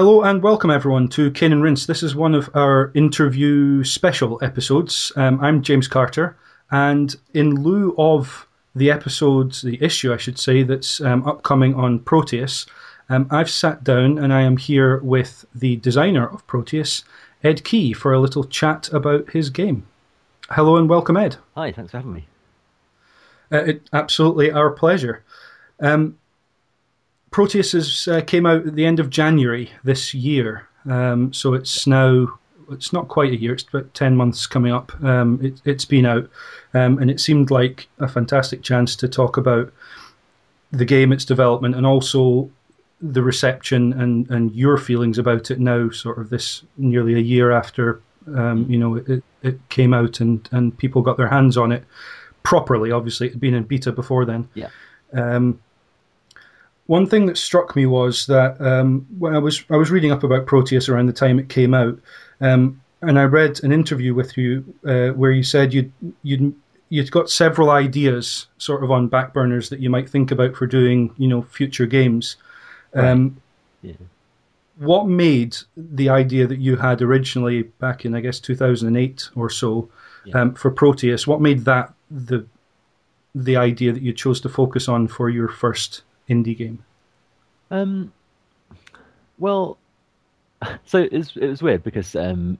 Hello and welcome everyone to Cane and Rinse. This is one of our interview special episodes. Um, I'm James Carter, and in lieu of the episode, the issue, I should say, that's um, upcoming on Proteus, um, I've sat down and I am here with the designer of Proteus, Ed Key, for a little chat about his game. Hello and welcome, Ed. Hi, thanks for having me. Uh, it, absolutely our pleasure. Um, Proteus has, uh, came out at the end of January this year, um, so it's now it's not quite a year. It's about ten months coming up. Um, it, has been out, um, and it seemed like a fantastic chance to talk about the game, its development, and also the reception and, and your feelings about it now. Sort of this nearly a year after um, you know it, it came out and and people got their hands on it properly. Obviously, it had been in beta before then. Yeah. Um, one thing that struck me was that um, when I was I was reading up about Proteus around the time it came out, um, and I read an interview with you uh, where you said you'd you'd you'd got several ideas sort of on back burners that you might think about for doing you know future games. Um, Yeah. What made the idea that you had originally back in I guess 2008 or so Yeah. um, for Proteus? What made that the the idea that you chose to focus on for your first indie game? Um, well, so it was, it was weird because um,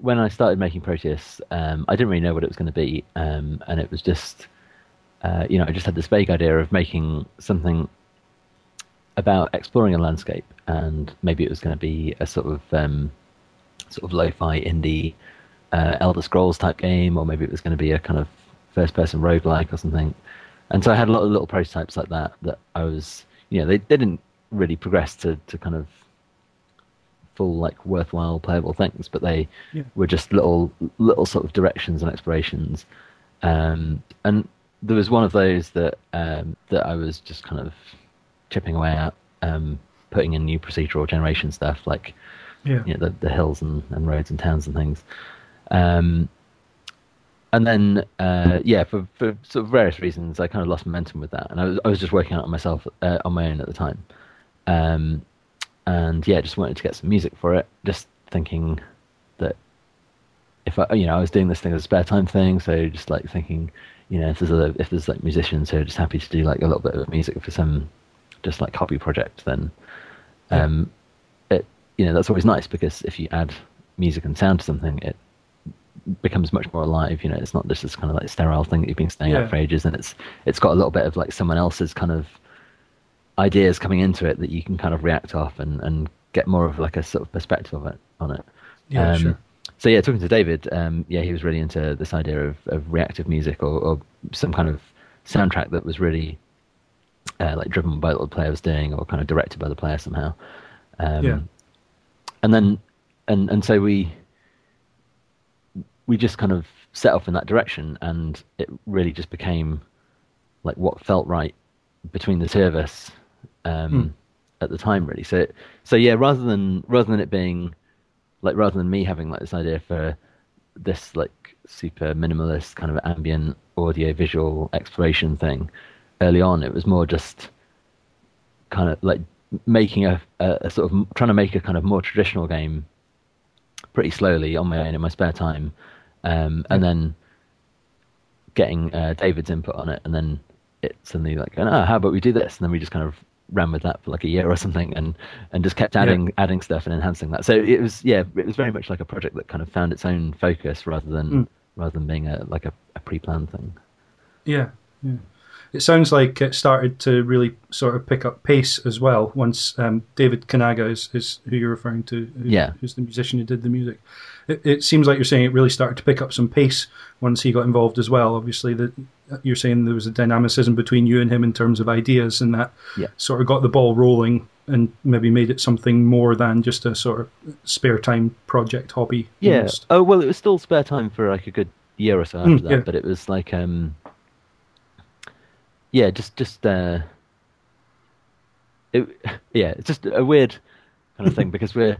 when I started making Proteus, um, I didn't really know what it was going to be, um, and it was just, uh, you know, I just had this vague idea of making something about exploring a landscape, and maybe it was going to be a sort of um, sort of lo-fi indie uh, Elder Scrolls type game, or maybe it was going to be a kind of first-person roguelike or something. And so I had a lot of little prototypes like that that I was, you know, they, they didn't really progress to, to kind of full like worthwhile playable things, but they Yeah. were just little little sort of directions and explorations. Um, and there was one of those that um, that I was just kind of chipping away at, um, putting in new procedural generation stuff like Yeah. you know, the, the hills and, and roads and towns and things. Um, and then, uh, yeah, for, for sort of various reasons, I kind of lost momentum with that, and I was I was just working out on myself uh, on my own at the time, um, and yeah, just wanted to get some music for it. Just thinking that if I, you know, I was doing this thing as a spare time thing, so just like thinking, you know, if there's other, if there's like musicians who are just happy to do like a little bit of music for some, just like hobby project, then, um, it, you know, that's always nice because if you add music and sound to something, it becomes much more alive. You know, it's not just this kind of like sterile thing that you've been staying Yeah. at for ages, and it's it's got a little bit of like someone else's kind of ideas coming into it that you can kind of react off and and get more of like a sort of perspective of it on it. Yeah, Um, sure. So yeah, talking to David, um, yeah, he was really into this idea of, of reactive music or, or some kind of soundtrack that was really uh, like driven by what the player was doing or kind of directed by the player somehow. Um, Yeah. And then, and and so we we just kind of set off in that direction, and it really just became like what felt right between the two of us um, Hmm. at the time, really. So, so yeah, rather than rather than it being like rather than me having like this idea for this like super minimalist kind of ambient audio visual exploration thing early on, it was more just kind of like making a, a, a sort of trying to make a kind of more traditional game pretty slowly on my own in my spare time, um, and then getting uh, David's input on it, and then it suddenly like, going, oh, how about we do this? And then we just kind of ran with that for like a year or something, and and just kept adding adding stuff and enhancing that. So it was yeah, it was very much like a project that kind of found its own focus rather than Mm. rather than being a like a, a pre-planned thing. Yeah, yeah. It sounds like it started to really sort of pick up pace as well once um, David Kanaga is, is who you're referring to, who, Yeah. who's the musician who did the music. It, it seems like you're saying it really started to pick up some pace once he got involved as well. Obviously, that you're saying there was a dynamicism between you and him in terms of ideas, and that Yeah. sort of got the ball rolling and maybe made it something more than just a sort of spare time project hobby. Yeah. almost. Oh well, it was still spare time for like a good year or so after Mm, that, yeah. but it was like um, yeah, just just uh, it yeah, it's just a weird kind of thing because we're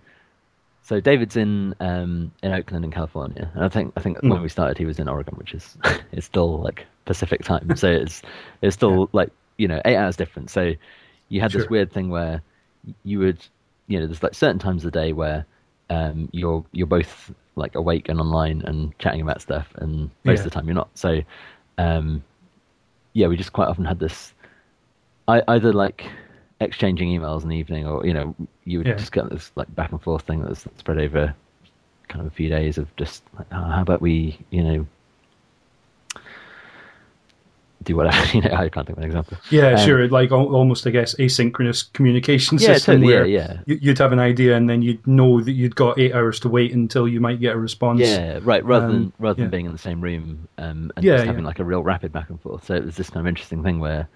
so David's in um in Oakland in California, and I think I think Mm. when we started he was in Oregon, which is it's still like Pacific time, so it's it's still Yeah. like you know eight hours different. So you had Sure. this weird thing where you would you know, there's like certain times of the day where um, you're you're both like awake and online and chatting about stuff, and most Yeah. of the time you're not. So, um, yeah, we just quite often had this I, either like exchanging emails in the evening, or you know, you would Yeah. just get this like back and forth thing that's spread over kind of a few days of just like, oh, how about we, you know, do whatever. you know, I can't think of an example. Yeah, Um, sure. Like almost, I guess, asynchronous communication Yeah, system totally, where yeah, yeah. you- you'd have an idea and then you'd know that you'd got eight hours to wait until you might get a response. Yeah, right. Rather Um, than rather yeah. than being in the same room um, and Yeah, just having like a real rapid back and forth. So it was this kind of interesting thing where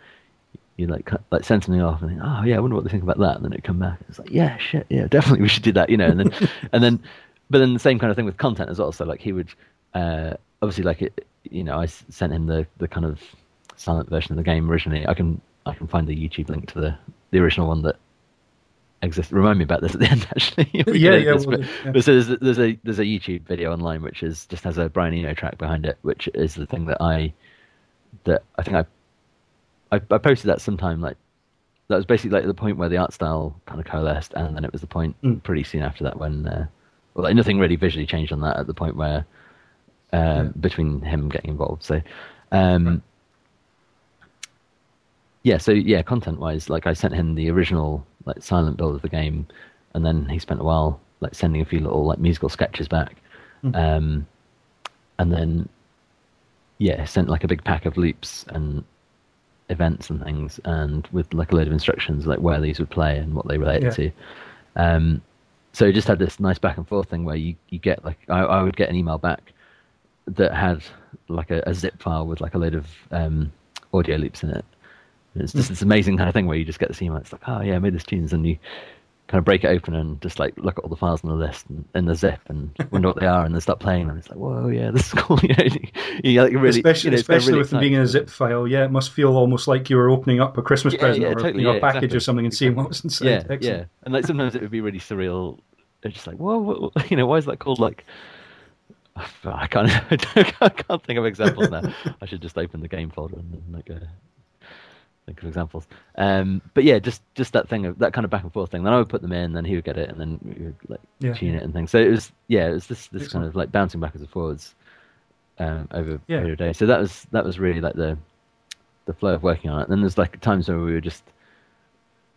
you like cut- like send something off and think, oh yeah, I wonder what they think about that, and then it come back. It's like yeah, shit, yeah, definitely we should do that, you know. And then and then, but then the same kind of thing with content as well. So like he would uh, obviously like it, you know, I sent him the the kind of silent version of the game originally. I can I can find the YouTube link to the the original one that exists. Remind me about this at the end, actually. Yeah, yeah, this, we'll but- yeah. but so there's a, there's a there's a YouTube video online which is just has a Brian Eno track behind it, which is the thing that I that I think I I, I posted that sometime like that was basically like the point where the art style kind of coalesced, and then it was the point Mm. pretty soon after that when uh, well like nothing really visually changed on that at the point where um, Yeah. between him getting involved. So um, Right. Yeah, so yeah, content wise, like I sent him the original like silent build of the game, and then he spent a while like sending a few little like musical sketches back, Mm. um, and then yeah, sent like a big pack of loops and events and things, and with like a load of instructions like where these would play and what they relate Yeah. to. Um, so it just had this nice back and forth thing where you, you get like I, I would get an email back that had like a, a zip file with like a load of um, audio loops in it. And it's just this amazing kind of thing where you just get this email. It's like, oh yeah, I made this tunes, and you kind of break it open and just like look at all the files on the list and, and the zip and wonder what they are, and then start playing them. It's like, whoa, yeah, this is cool. You know, you like really, especially you know, it's kind of especially really with them being in a zip file, yeah, it must feel almost like you were opening up a Christmas Yeah, present yeah, or totally, yeah, a package exactly. or something and seeing what was inside. Yeah, Excellent. yeah, and like sometimes it would be really surreal. It's just like, whoa, whoa, you know, why is that called like? I can't, I can't think of examples now. I should just open the game folder and then, like uh, think of examples. Um, but yeah, just just that thing of that kind of back and forth thing. Then I would put them in, then he would get it, and then we would like Yeah. tune it and things. So it was yeah, it was this this kind of like bouncing backwards and forwards um, over Yeah. a period of days. So that was that was really like the the flow of working on it. And then there's like times where we were just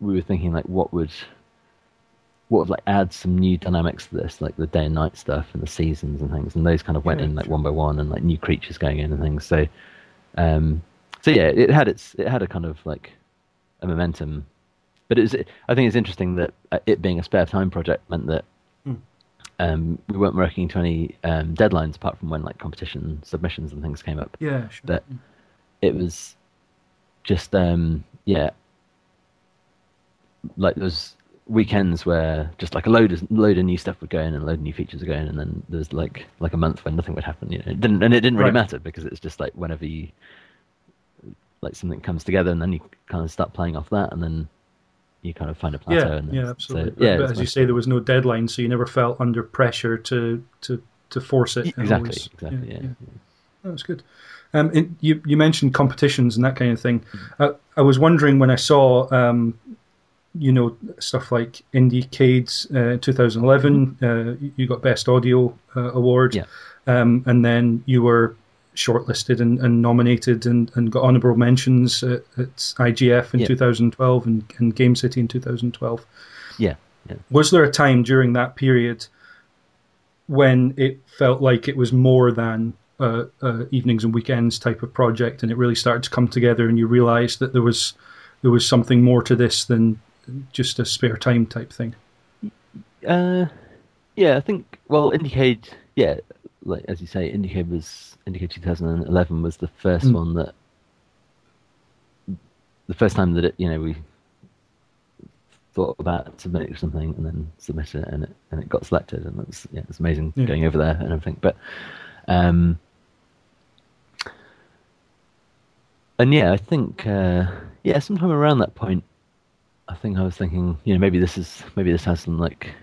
we were thinking like what would what would like add some new dynamics to this, like the day and night stuff and the seasons and things, and those kind of went Yeah, in like one by one, and like new creatures going in and things. So, um, so yeah, it had its it had a kind of like a momentum, but it was I think it's interesting that uh, it being a spare time project meant that Hmm. um, we weren't working to any um, deadlines apart from when like competition submissions and things came up Yeah, sure. that it was just um yeah like those weekends where just like a load of load of new stuff would go in and a load of new features would go in and then there's like like a month when nothing would happen you know it didn't and it didn't really Right. matter because it's just like whenever you like something comes together and then you kind of start playing off that and then you kind of find a plateau yeah, yeah, absolutely. so, yeah but as you say, there was no deadline, so you never felt under pressure to to to force it. exactly always- exactly yeah, That was good. Um, it, you you mentioned competitions and that kind of thing. Mm-hmm. Uh, I was wondering when I saw, um, you know, stuff like Indiecades uh, 2011. Uh, you got Best Audio uh, Award, Yeah. um, and then you were shortlisted and, and nominated and, and got honourable mentions at, at IGF in Yeah. 2012 and, and Game City in 2012. yeah yeah Was there a time during that period when it felt like it was more than a, a evenings and weekends type of project, and it really started to come together, and you realised that there was there was something more to this than just a spare time type thing? Uh, yeah, I think. Well, Indiecade, yeah, like as you say, Indiecade was Indiecade 2011 was the first Mm. one that the first time that it, you know, we thought about submitting something and then submit it, and it and it got selected, and it was yeah, it was amazing Yeah. going over there and everything. But um, and yeah, I think uh, yeah, sometime around that point, I think I was thinking, you know, maybe this is maybe this has some like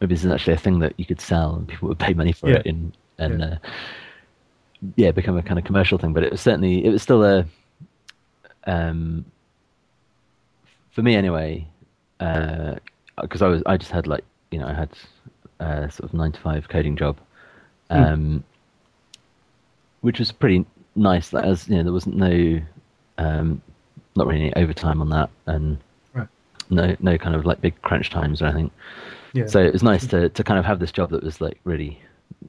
maybe this is actually a thing that you could sell and people would pay money for Yeah. it in and Yeah. uh, yeah, become a kind of commercial thing. But it was certainly it was still a um for me anyway. Uh, because I was I just had like you know I had a sort of nine to five coding job, um, which was pretty nice. Like, as you know, there wasn't no um, not really any overtime on that, and Right. no no kind of like big crunch times or anything. Yeah. So it was nice to, to kind of have this job that was like really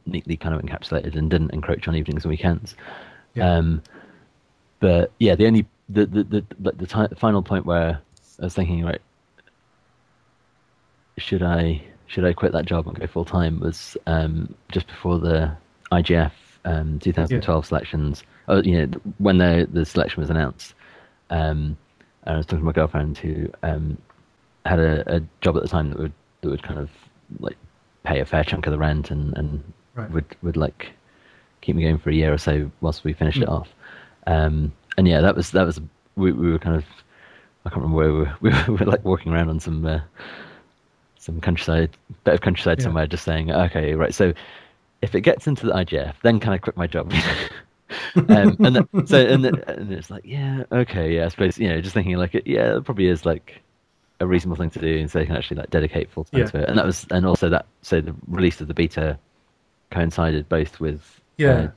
neatly kind of encapsulated and didn't encroach on evenings and weekends. Yeah. Um, but yeah, the only the the the, the ti final point where I was thinking, right, should I should I quit that job and go full time was um, just before the IGF um, 2012 selections. Oh, you know, when the the selection was announced, um, and I was talking to my girlfriend who um, had a, a job at the time that would that would kind of like pay a fair chunk of the rent and and Right. would would like keep me going for a year or so whilst we finished it Mm. off. Um, and yeah, that was that was we, we were kind of I can't remember where we were. We were, we were like walking around on some uh, some countryside bit of countryside Yeah. somewhere, just saying, okay, right. So if it gets into the IGF, then can I quit my job? um, and then, so and, then, and it's like, yeah, okay, yeah, I suppose you know, just thinking like, it, yeah, it probably is like a reasonable thing to do, and so you can actually like dedicate full time Yeah. to it. And that was, and also that, so the release of the beta coincided both with Yeah.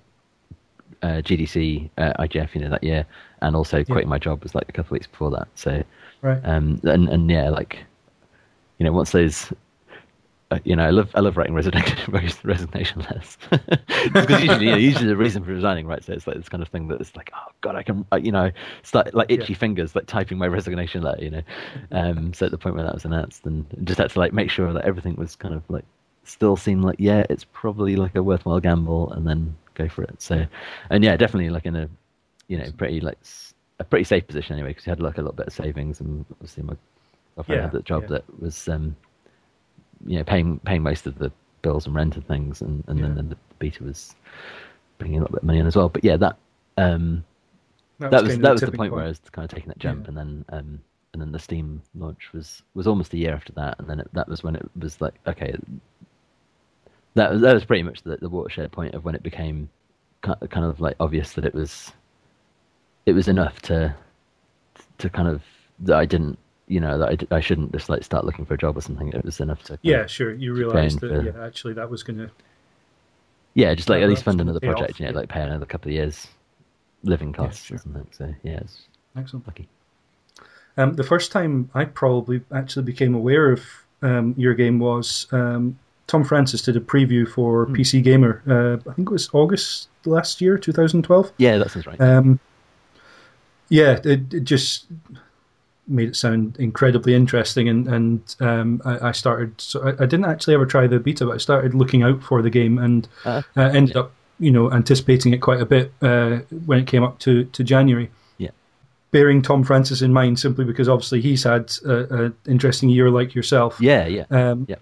uh, uh, GDC uh, IGF, you know, that year, and also quitting my job was like a couple of weeks before that. So, Right. um, and and yeah, like, you know, once those. Uh, you know, I love I love writing resignation resignation letters because usually, you know, usually the reason for resigning, right? So it's like this kind of thing that it's like, oh god, I can, uh, you know, start like itchy Yeah. fingers, like typing my resignation letter, you know. Um, so at the point where that was announced, and just had to like make sure that everything was kind of like still seemed like yeah, it's probably like a worthwhile gamble, and then go for it. So, and yeah, definitely like in a you know pretty like a pretty safe position anyway because you had like a little bit of savings, and obviously my girlfriend Yeah, had that job yeah. that was um, you know paying paying most of the bills and rent and things, and and Yeah. then the beta was bringing a little bit of money in as well. But yeah, that um, that was kind that was the point where I was kind of taking that jump, Yeah. and then um, and then the Steam launch was was almost a year after that, and then it, that was when it was like okay, that was that was pretty much the, the watershed point of when it became ki- kind of like obvious that it was it was enough to to kind of that I didn't you know that I, I shouldn't just like start looking for a job or something. It was enough to Yeah, sure. You realised that, for- yeah, actually that was going to. yeah, just like at least fund another pay off, project, you know, yeah. like pay another couple of years living costs sure. or something. So yeah, it's Excellent. lucky. Um, the first time I probably actually became aware of um, your game was um, Tom Francis did a preview for Hmm. PC Gamer. Uh, I think it was August last year, 2012. Yeah, that sounds right. Um, yeah, it, it just made it sound incredibly interesting, and and um, I, I started. So I, I didn't actually ever try the beta, but I started looking out for the game, and Uh, uh, ended up, you know, anticipating it quite a bit uh, when it came up to to January. Yeah. Bearing Tom Francis in mind, simply because obviously he's had an interesting year like yourself. yeah, yeah, Um, yeah.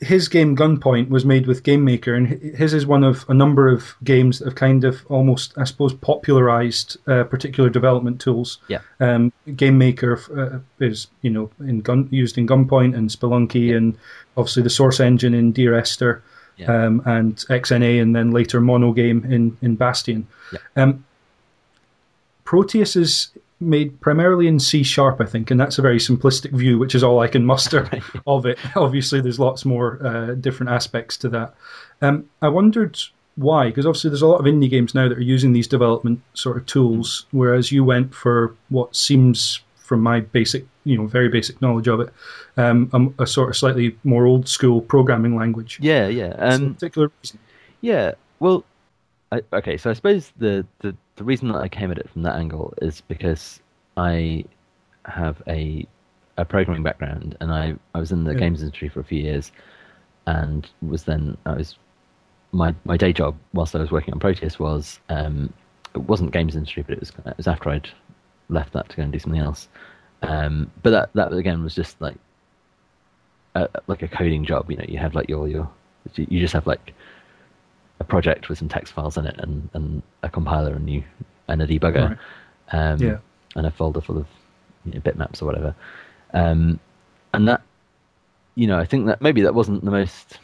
His game Gunpoint was made with Game Maker, and his is one of a number of games that have kind of almost, I suppose, popularized uh, particular development tools. Yeah. Um, Game Maker uh, is, you know, in gun used in Gunpoint and Spelunky, and obviously the Source Engine in Dear Esther, Yeah. um, and XNA, and then later Monogame in in Bastion. Yeah. Um, Proteus is made primarily in C sharp, I think, and that's a very simplistic view, which is all I can muster of it. Obviously, there's lots more uh, different aspects to that. Um, I wondered why, because obviously there's a lot of indie games now that are using these development sort of tools, whereas you went for what seems, from my basic, you know, very basic knowledge of it, um, a, a sort of slightly more old school programming language. yeah, yeah. Um, particular reason? Yeah. Well, I, okay. So I suppose the, the the reason that I came at it from that angle is because I have a a programming background, and I I was in the Yeah. games industry for a few years, and was then I was my my day job whilst I was working on Proteus was um it wasn't games industry, but it was it was after I'd left that to go and do something else. Um, but that that again was just like a, like a coding job. You know, you have like your your you just have like a project with some text files in it and, and a compiler and you and a debugger Right. um, Yeah. and a folder full of you know, bitmaps or whatever. Um, and that, you know, I think that maybe that wasn't the most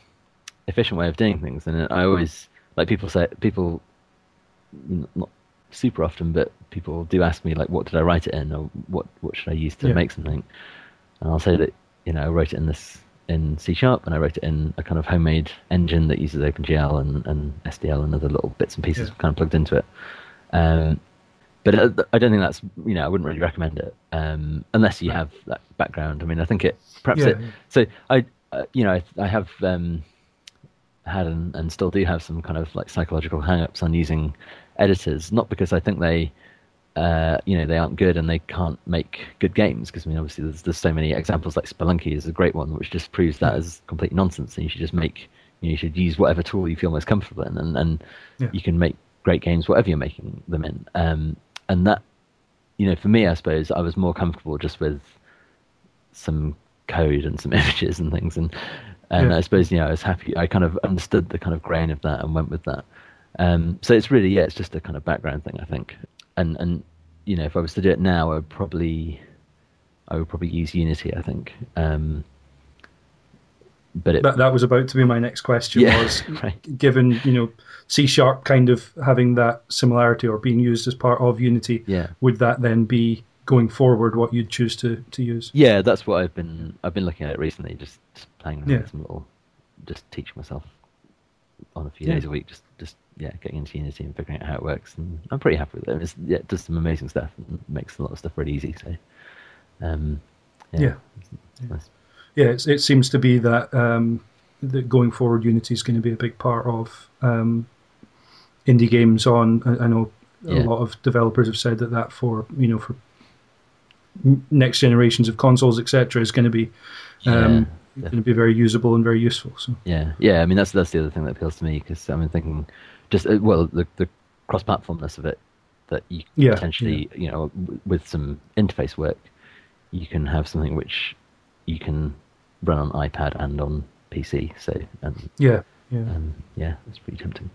efficient way of doing things. And I always like people say people not super often, but people do ask me like, what did I write it in, or what what should I use to Yeah. make something? And I'll say that you know, I wrote it in this in C sharp, and I wrote it in a kind of homemade engine that uses OpenGL and, and SDL and other little bits and pieces Yeah. kind of plugged into it. Um, but uh, I don't think that's you know I wouldn't really recommend it um, unless you have that background. I mean, I think it perhaps Yeah, it. yeah. So I uh, you know I, I have um, had and, and still do have some kind of like psychological hang-ups on using editors, not because I think they uh, you know they aren't good and they can't make good games because I mean obviously there's there's so many examples like Spelunky is a great one which just proves that as complete nonsense and you should just make you, know, you should use whatever tool you feel most comfortable in and, and Yeah. you can make great games whatever you're making them in um, and that you know for me I suppose I was more comfortable just with some code and some images and things and and Yeah. I suppose you know I was happy I kind of understood the kind of grain of that and went with that um, so it's really yeah it's just a kind of background thing I think and and you know if I was to do it now I would probably I would probably use Unity I think um, but it That, that was about to be my next question. Yeah, Was right. given you know C sharp kind of having that similarity or being used as part of Unity, yeah would that then be going forward what you'd choose to, to use? yeah that's what I've been I've been looking at recently just, just playing around Yeah. with some little just teaching myself on a few Yeah. days a week just just yeah getting into Unity and figuring out how it works and I'm pretty happy with it it's, yeah, it does some amazing stuff and makes a lot of stuff really easy so um, yeah, Yeah. it's nice. Yeah, it's, it seems to be that um, that going forward, Unity is going to be a big part of um, indie games. On I, I know a Yeah. lot of developers have said that that for you know for next generations of consoles, etc., is going to be um, Yeah, going to be very usable and very useful. So Yeah, yeah. I mean, that's that's the other thing that appeals to me because I'm thinking, just uh, well, the the cross-platformness of it that you Yeah, potentially, you know, w- with some interface work, you can have something which you can run on iPad and on PC. So, and yeah, yeah. um, yeah, that's pretty tempting.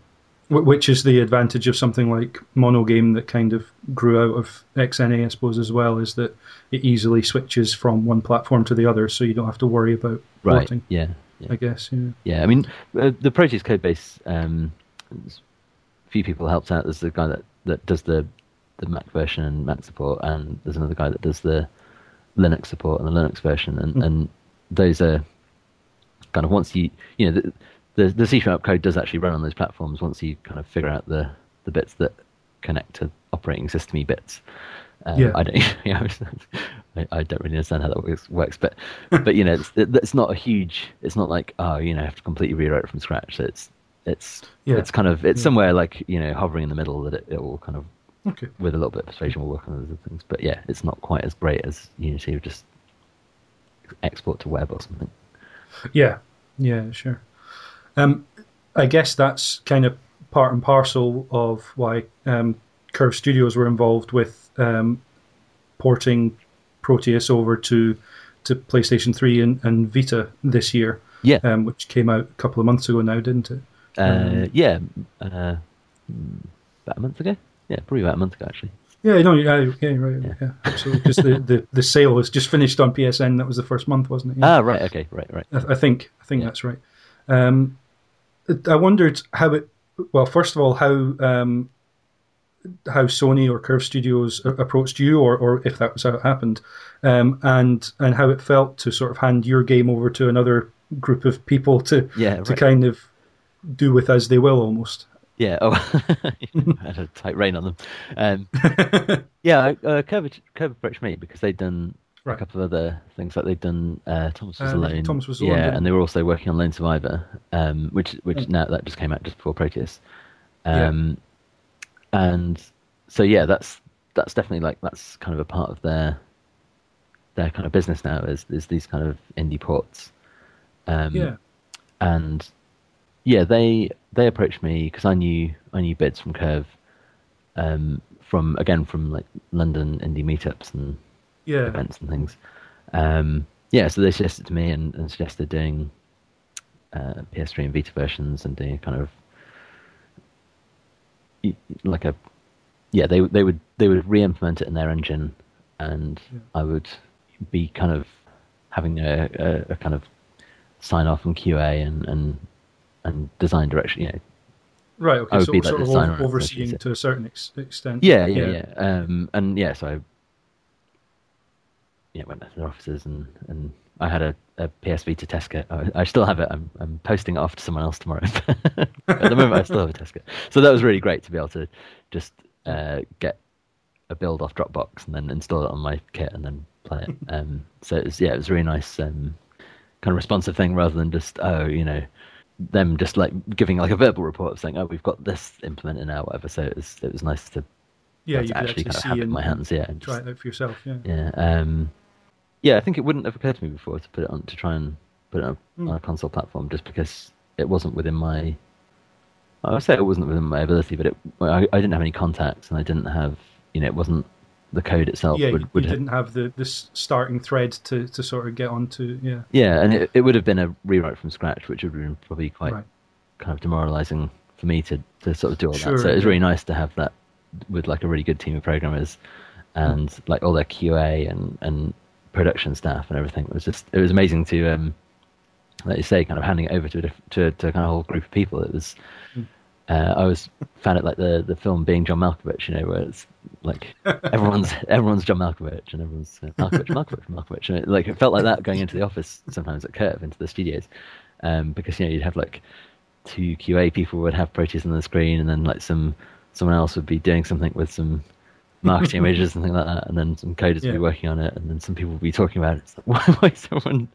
Which is the advantage of something like Monogame that kind of grew out of XNA, I suppose, as well, is that it easily switches from one platform to the other, so you don't have to worry about Right? porting. Yeah, yeah. I guess. Yeah. Yeah, I mean, uh, the Proteus code base, um, few people helped out. There's the guy that, that does the, the Mac version and Mac support, and there's another guy that does the Linux support and the Linux version, and, Mm. and those are kind of once you, you know, the, the, the C Sharp code does actually run on those platforms once you kind of figure out the, the bits that connect to operating system bits. Um, Yeah. I don't, you know, I, I don't really understand how that works, works but, but you know, it's, it, it's not a huge. It's not like oh, you know, I have to completely rewrite it from scratch. So it's, it's, Yeah. it's kind of, it's Yeah. somewhere like you know, hovering in the middle that it, it will kind of, Okay. with a little bit of persuasion, will work on other things. But yeah, it's not quite as great as Unity. Would just export to web or something. Yeah. Yeah. Sure. Um, I guess that's kind of part and parcel of why um, Curve Studios were involved with um, porting Proteus over to to PlayStation Three and, and Vita this year, Yeah, um, which came out a couple of months ago now, didn't it? Uh, um, yeah, uh, about a month ago. Yeah, probably about a month ago actually. Yeah, no, yeah, yeah, right, yeah, Yeah. absolutely. Because the, the, the sale was just finished on PSN. That was the first month, wasn't it? Yeah. Ah, right. Okay. Right. Right. I, I think I think Yeah. that's right. Um, I wondered how it. Well, first of all, how um, how Sony or Curve Studios approached you, or, or if that was how it happened, um, and and how it felt to sort of hand your game over to another group of people to Yeah. to Right. kind of do with as they will, almost. Yeah. Oh, I had a tight rein on them. Um, yeah, uh, Curve, Curve approached me because they'd done Right. a couple of other things. Like they'd done uh, Thomas was Uh, alone. Thomas Was Alone, didn't and they were also working on Lone Survivor, um, which which Mm. now that just came out just before Proteus. Yeah. Um, and so yeah, that's that's definitely like that's kind of a part of their their kind of business now is is these kind of indie ports. Um, yeah, and yeah, they they approached me because I knew I knew bids from Curve, um, from again from like London indie meetups and yeah, events and things. Um, yeah, so they suggested to me and, and suggested doing uh, PS3 and Vita versions and doing a kind of like a yeah they they would they would re-implement it in their engine, and Yeah. I would be kind of having a, a, a kind of sign off on QA and and and design direction. You know, right. I Okay, would so be like sort of over- overseeing to a certain ex- extent. Yeah, yeah, yeah. Um, and yeah, so I yeah went to their offices and and I had a, a PS Vita test kit. I, I still have it. I'm, I'm posting it off to someone else tomorrow. At the moment, I still have a test kit. So that was really great to be able to just uh, get a build off Dropbox and then install it on my kit and then play it. Um, so it was, yeah, it was a really nice um, kind of responsive thing rather than just oh, you know, them just like giving like a verbal report of saying oh, we've got this implemented now, whatever. So it was it was nice to Yeah, you could actually actually kind of see have it in my hands. Yeah, and try just- it out for yourself. Yeah. yeah. Um, yeah, I think it wouldn't have occurred to me before to put it on to try and put it on, Hmm. on a console platform just because it wasn't within my. I would say it wasn't within my ability, but it, I, I didn't have any contacts and I didn't have, you know, it wasn't the code itself Yeah, would, would you didn't have the this starting thread to, to sort of get onto. Yeah, Yeah, and it, it would have been a rewrite from scratch, which would have been probably quite Right. kind of demoralizing for me to, to sort of do all Sure, that. So it was really nice to have that with like a really good team of programmers and like all their QA and, and production staff and everything. It was just it was amazing to um like you say, kind of handing it over to a diff- to, to a kind of whole group of people. It was Hmm. Uh, I always found it like the, the film being John Malkovich, you know, where it's like everyone's everyone's John Malkovich and everyone's uh, Malkovich, Malkovich, Malkovich, and it, like it felt like that going into the office sometimes at Curve into the studios, um, because you know you'd have like two QA people would have Proteus on the screen, and then like some someone else would be doing something with some marketing images and things like that, and then some coders would be working on it, and then some people would be talking about it. It's like, why, why is someone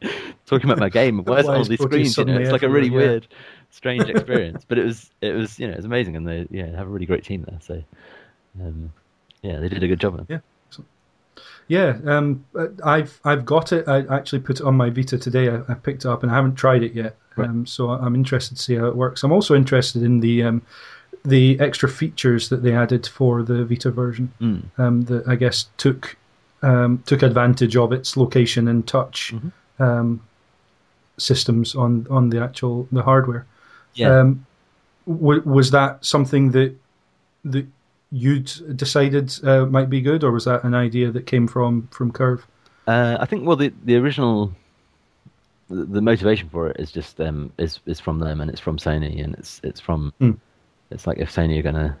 talking about my game? Why is Why on all these screens? You know, it's like a really? Yeah. weird, strange experience. but it was it was you know it was amazing, and they yeah have a really great team there. So um, yeah, they did a good job. of it. Yeah. Yeah, um, uh, I've I've got it. I actually put it on my Vita today. I, I picked it up and I haven't tried it yet. Right. Um, so I'm interested to see how it works. I'm also interested in the um, the extra features that they added for the Vita version. Mm. Um, that I guess took um, took advantage of its location and touch Mhm. um, systems on on the actual the hardware. Yeah. Um, w- was that something that that you'd decided uh, might be good, or was that an idea that came from from Curve? Uh, I think well the the original the, the motivation for it is just um is is from them and it's from Sony and it's it's from Hmm. it's like if Sony are gonna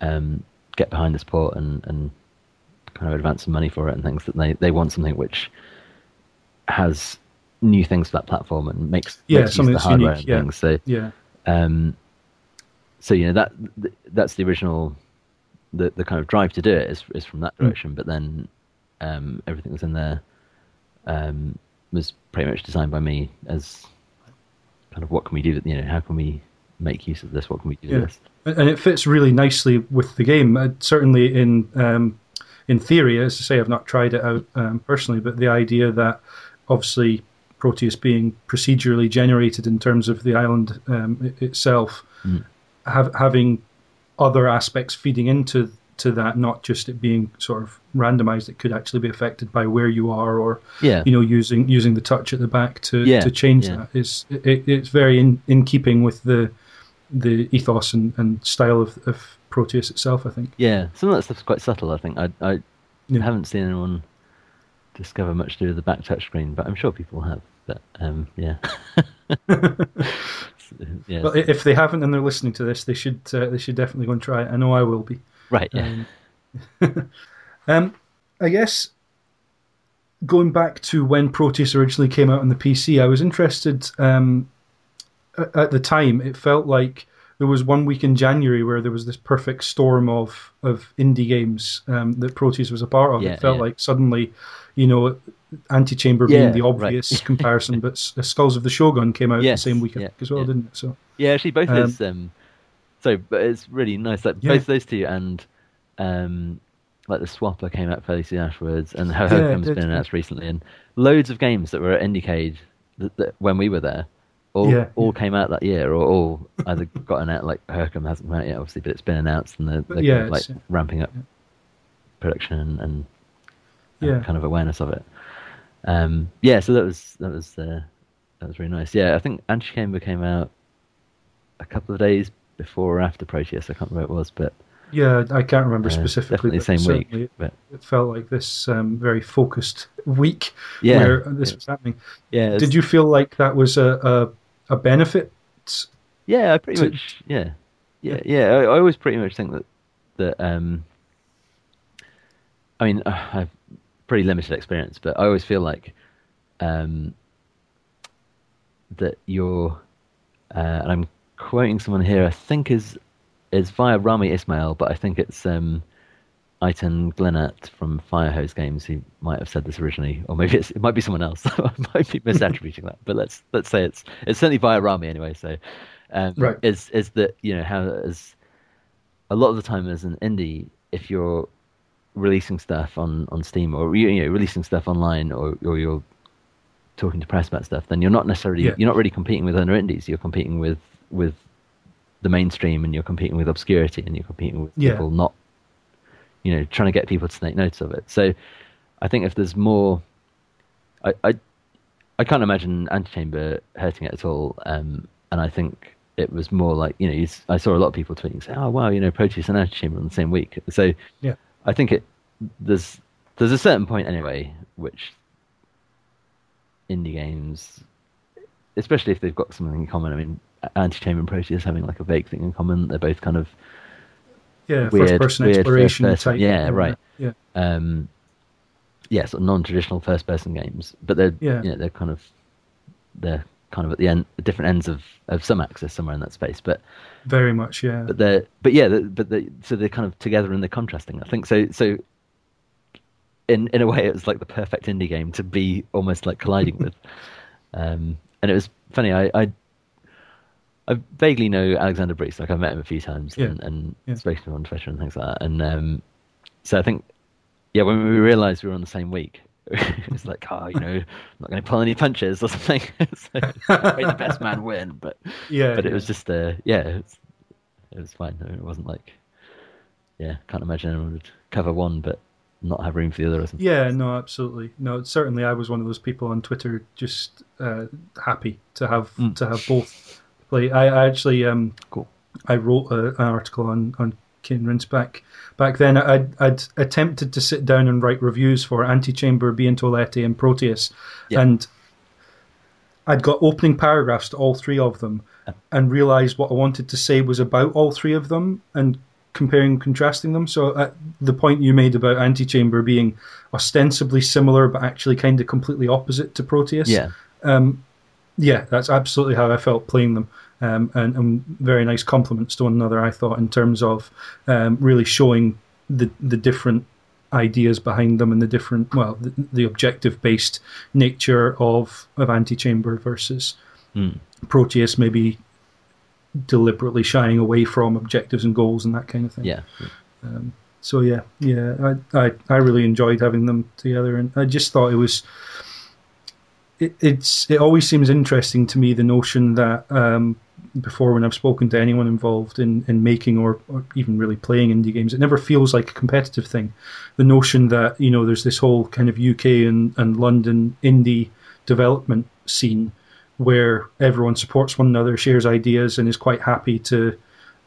um get behind the sport and and kind of advance some money for it and things that they they want something which has new things for that platform and makes Yeah, makes use of something the that's hardware unique, and yeah. things so Yeah, um, so you know that that's the original, the the kind of drive to do it is is from that Mm. direction. But then um, everything that's in there um, was pretty much designed by me as kind of what can we do? You know, how can we make use of this? What can we do Yeah. this? and and it fits really nicely with the game. Uh, certainly in um, in theory, as I say, I've not tried it out um, personally, but the idea that obviously Proteus being procedurally generated in terms of the island um, itself, Mm. have, having other aspects feeding into to that, not just it being sort of randomized. It could actually be affected by where you are, or Yeah, you know, using using the touch at the back to Yeah, to change yeah. that is it, it's very in, in keeping with the the ethos and, and style of, of Proteus itself. I think. yeah. Some of that stuff's quite subtle. I think I I haven't seen anyone discover much to do with the back touch screen, but I'm sure people have. But um, yeah, yeah, But if they haven't and they're listening to this, they should uh, they should definitely go and try it. I know I will be. right. Yeah. Um, um, I guess going back to when Proteus originally came out on the PC, I was interested. Um, at the time, it felt like there was one week in January where there was this perfect storm of of indie games um, that Proteus was a part of. Yeah, it felt yeah. like suddenly, you know, Antichamber Yeah, being the right. obvious comparison, but Skulls of the Shogun came out Yes, the same week yeah, as well, didn't it? So Yeah, actually, both Um, those. Um, so, but it's really nice. Like both those two, and um, like the Swapper came out fairly soon afterwards, and Ho Ho did, been announced recently, and loads of games that were at Indiecade that, that when we were there, all Yeah, all came out that year, or all either got announced. Like Hercom hasn't come out yet, obviously, but it's been announced, and they're, they're yeah, kind of, like ramping up production and, and Yeah. kind of awareness of it. Um, yeah, so that was that was uh, that was really nice. Yeah, I think Antichamber came out a couple of days before or after Proteus. I can't remember what it was, but yeah, I can't remember uh, specifically. definitely the same week. But It felt like this um, very focused week yeah, where this yeah, was happening. yeah, it's- Did you feel like that was a a, a benefit? Yeah, I pretty to- much. Yeah, yeah, yeah. I, I always pretty much think that that. Um, I mean, uh, I've pretty limited experience, but I always feel like um, that you're, uh, and I'm quoting someone here. I think is is via Rami Ismail, but I think it's um, Eitan Glinert from Firehose Games who might have said this originally, or maybe it might be someone else. I might be misattributing that, but let's let's say it's it's certainly via Rami anyway. So, um, right. is is that you know how as a lot of the time as an indie, if you're releasing stuff on, on Steam or you know releasing stuff online or or you're talking to press about stuff, then you're not necessarily Yeah. you're not really competing with other indies. You're competing with with the mainstream, and you're competing with obscurity, and you're competing with Yeah. people not you know trying to get people to take notice of it. So I think if there's more, I I, I can't imagine Antichamber hurting it at all. Um, and I think it was more like you know you, I saw a lot of people tweeting saying, "Oh wow, you know Proteus and Antichamber on the same week." So Yeah. I think it there's there's a certain point anyway which indie games, especially if they've got something in common. I mean, Antichamber and Proteus having like a vague thing in common. They're both kind of Yeah, Weird- first person weird exploration first-person- type. yeah, right. Yeah, um, yeah, sort of non-traditional first-person games, but they're Yeah. you know, they're kind of they're kind of at the end, different ends of, of some axis somewhere in that space. But very much. Yeah, but they're but yeah, they're, but they so they're kind of together and they're contrasting. I think so. So in in a way, it was like the perfect indie game to be almost like colliding with. Um, and it was funny. I, I I vaguely know Alexander Bruce. Like I've met him a few times Yeah. and, and Yeah. spoken to him on Twitter and things like that. And um, so I think yeah, when we realised we were on the same week. it was like, oh, you know, I'm not going to pull any punches or something. so, the best man win, but yeah, but it yeah. was just uh, yeah, it was, it was fine. It wasn't like yeah, can't imagine anyone would cover one but not have room for the other. Yeah, no, absolutely. No, certainly, I was one of those people on Twitter just uh, happy to have Mm. to have both play. I, I actually um, Cool. I wrote a, an article on on Cane Rinse back back then. I'd, I'd attempted to sit down and write reviews for Antichamber, Bientôt l'été, and Proteus, Yeah. and I'd got opening paragraphs to all three of them, and realised what I wanted to say was about all three of them, and comparing and contrasting them. So uh, the point you made about Antichamber being ostensibly similar but actually kind of completely opposite to Proteus, Yeah, um, yeah, that's absolutely how I felt playing them. Um, and, and very nice compliments to one another, I thought, in terms of um, really showing the the different ideas behind them and the different, well, the, the objective based nature of of Antichamber versus Mm. Proteus, maybe deliberately shying away from objectives and goals and that kind of thing. yeah, So yeah, yeah, I, I I really enjoyed having them together, and I just thought it was. It, it's it always seems interesting to me the notion that um, before when I've spoken to anyone involved in, in making or, or even really playing indie games, it never feels like a competitive thing. The notion that you know there's this whole kind of UK and, and London indie development scene where everyone supports one another, shares ideas, and is quite happy to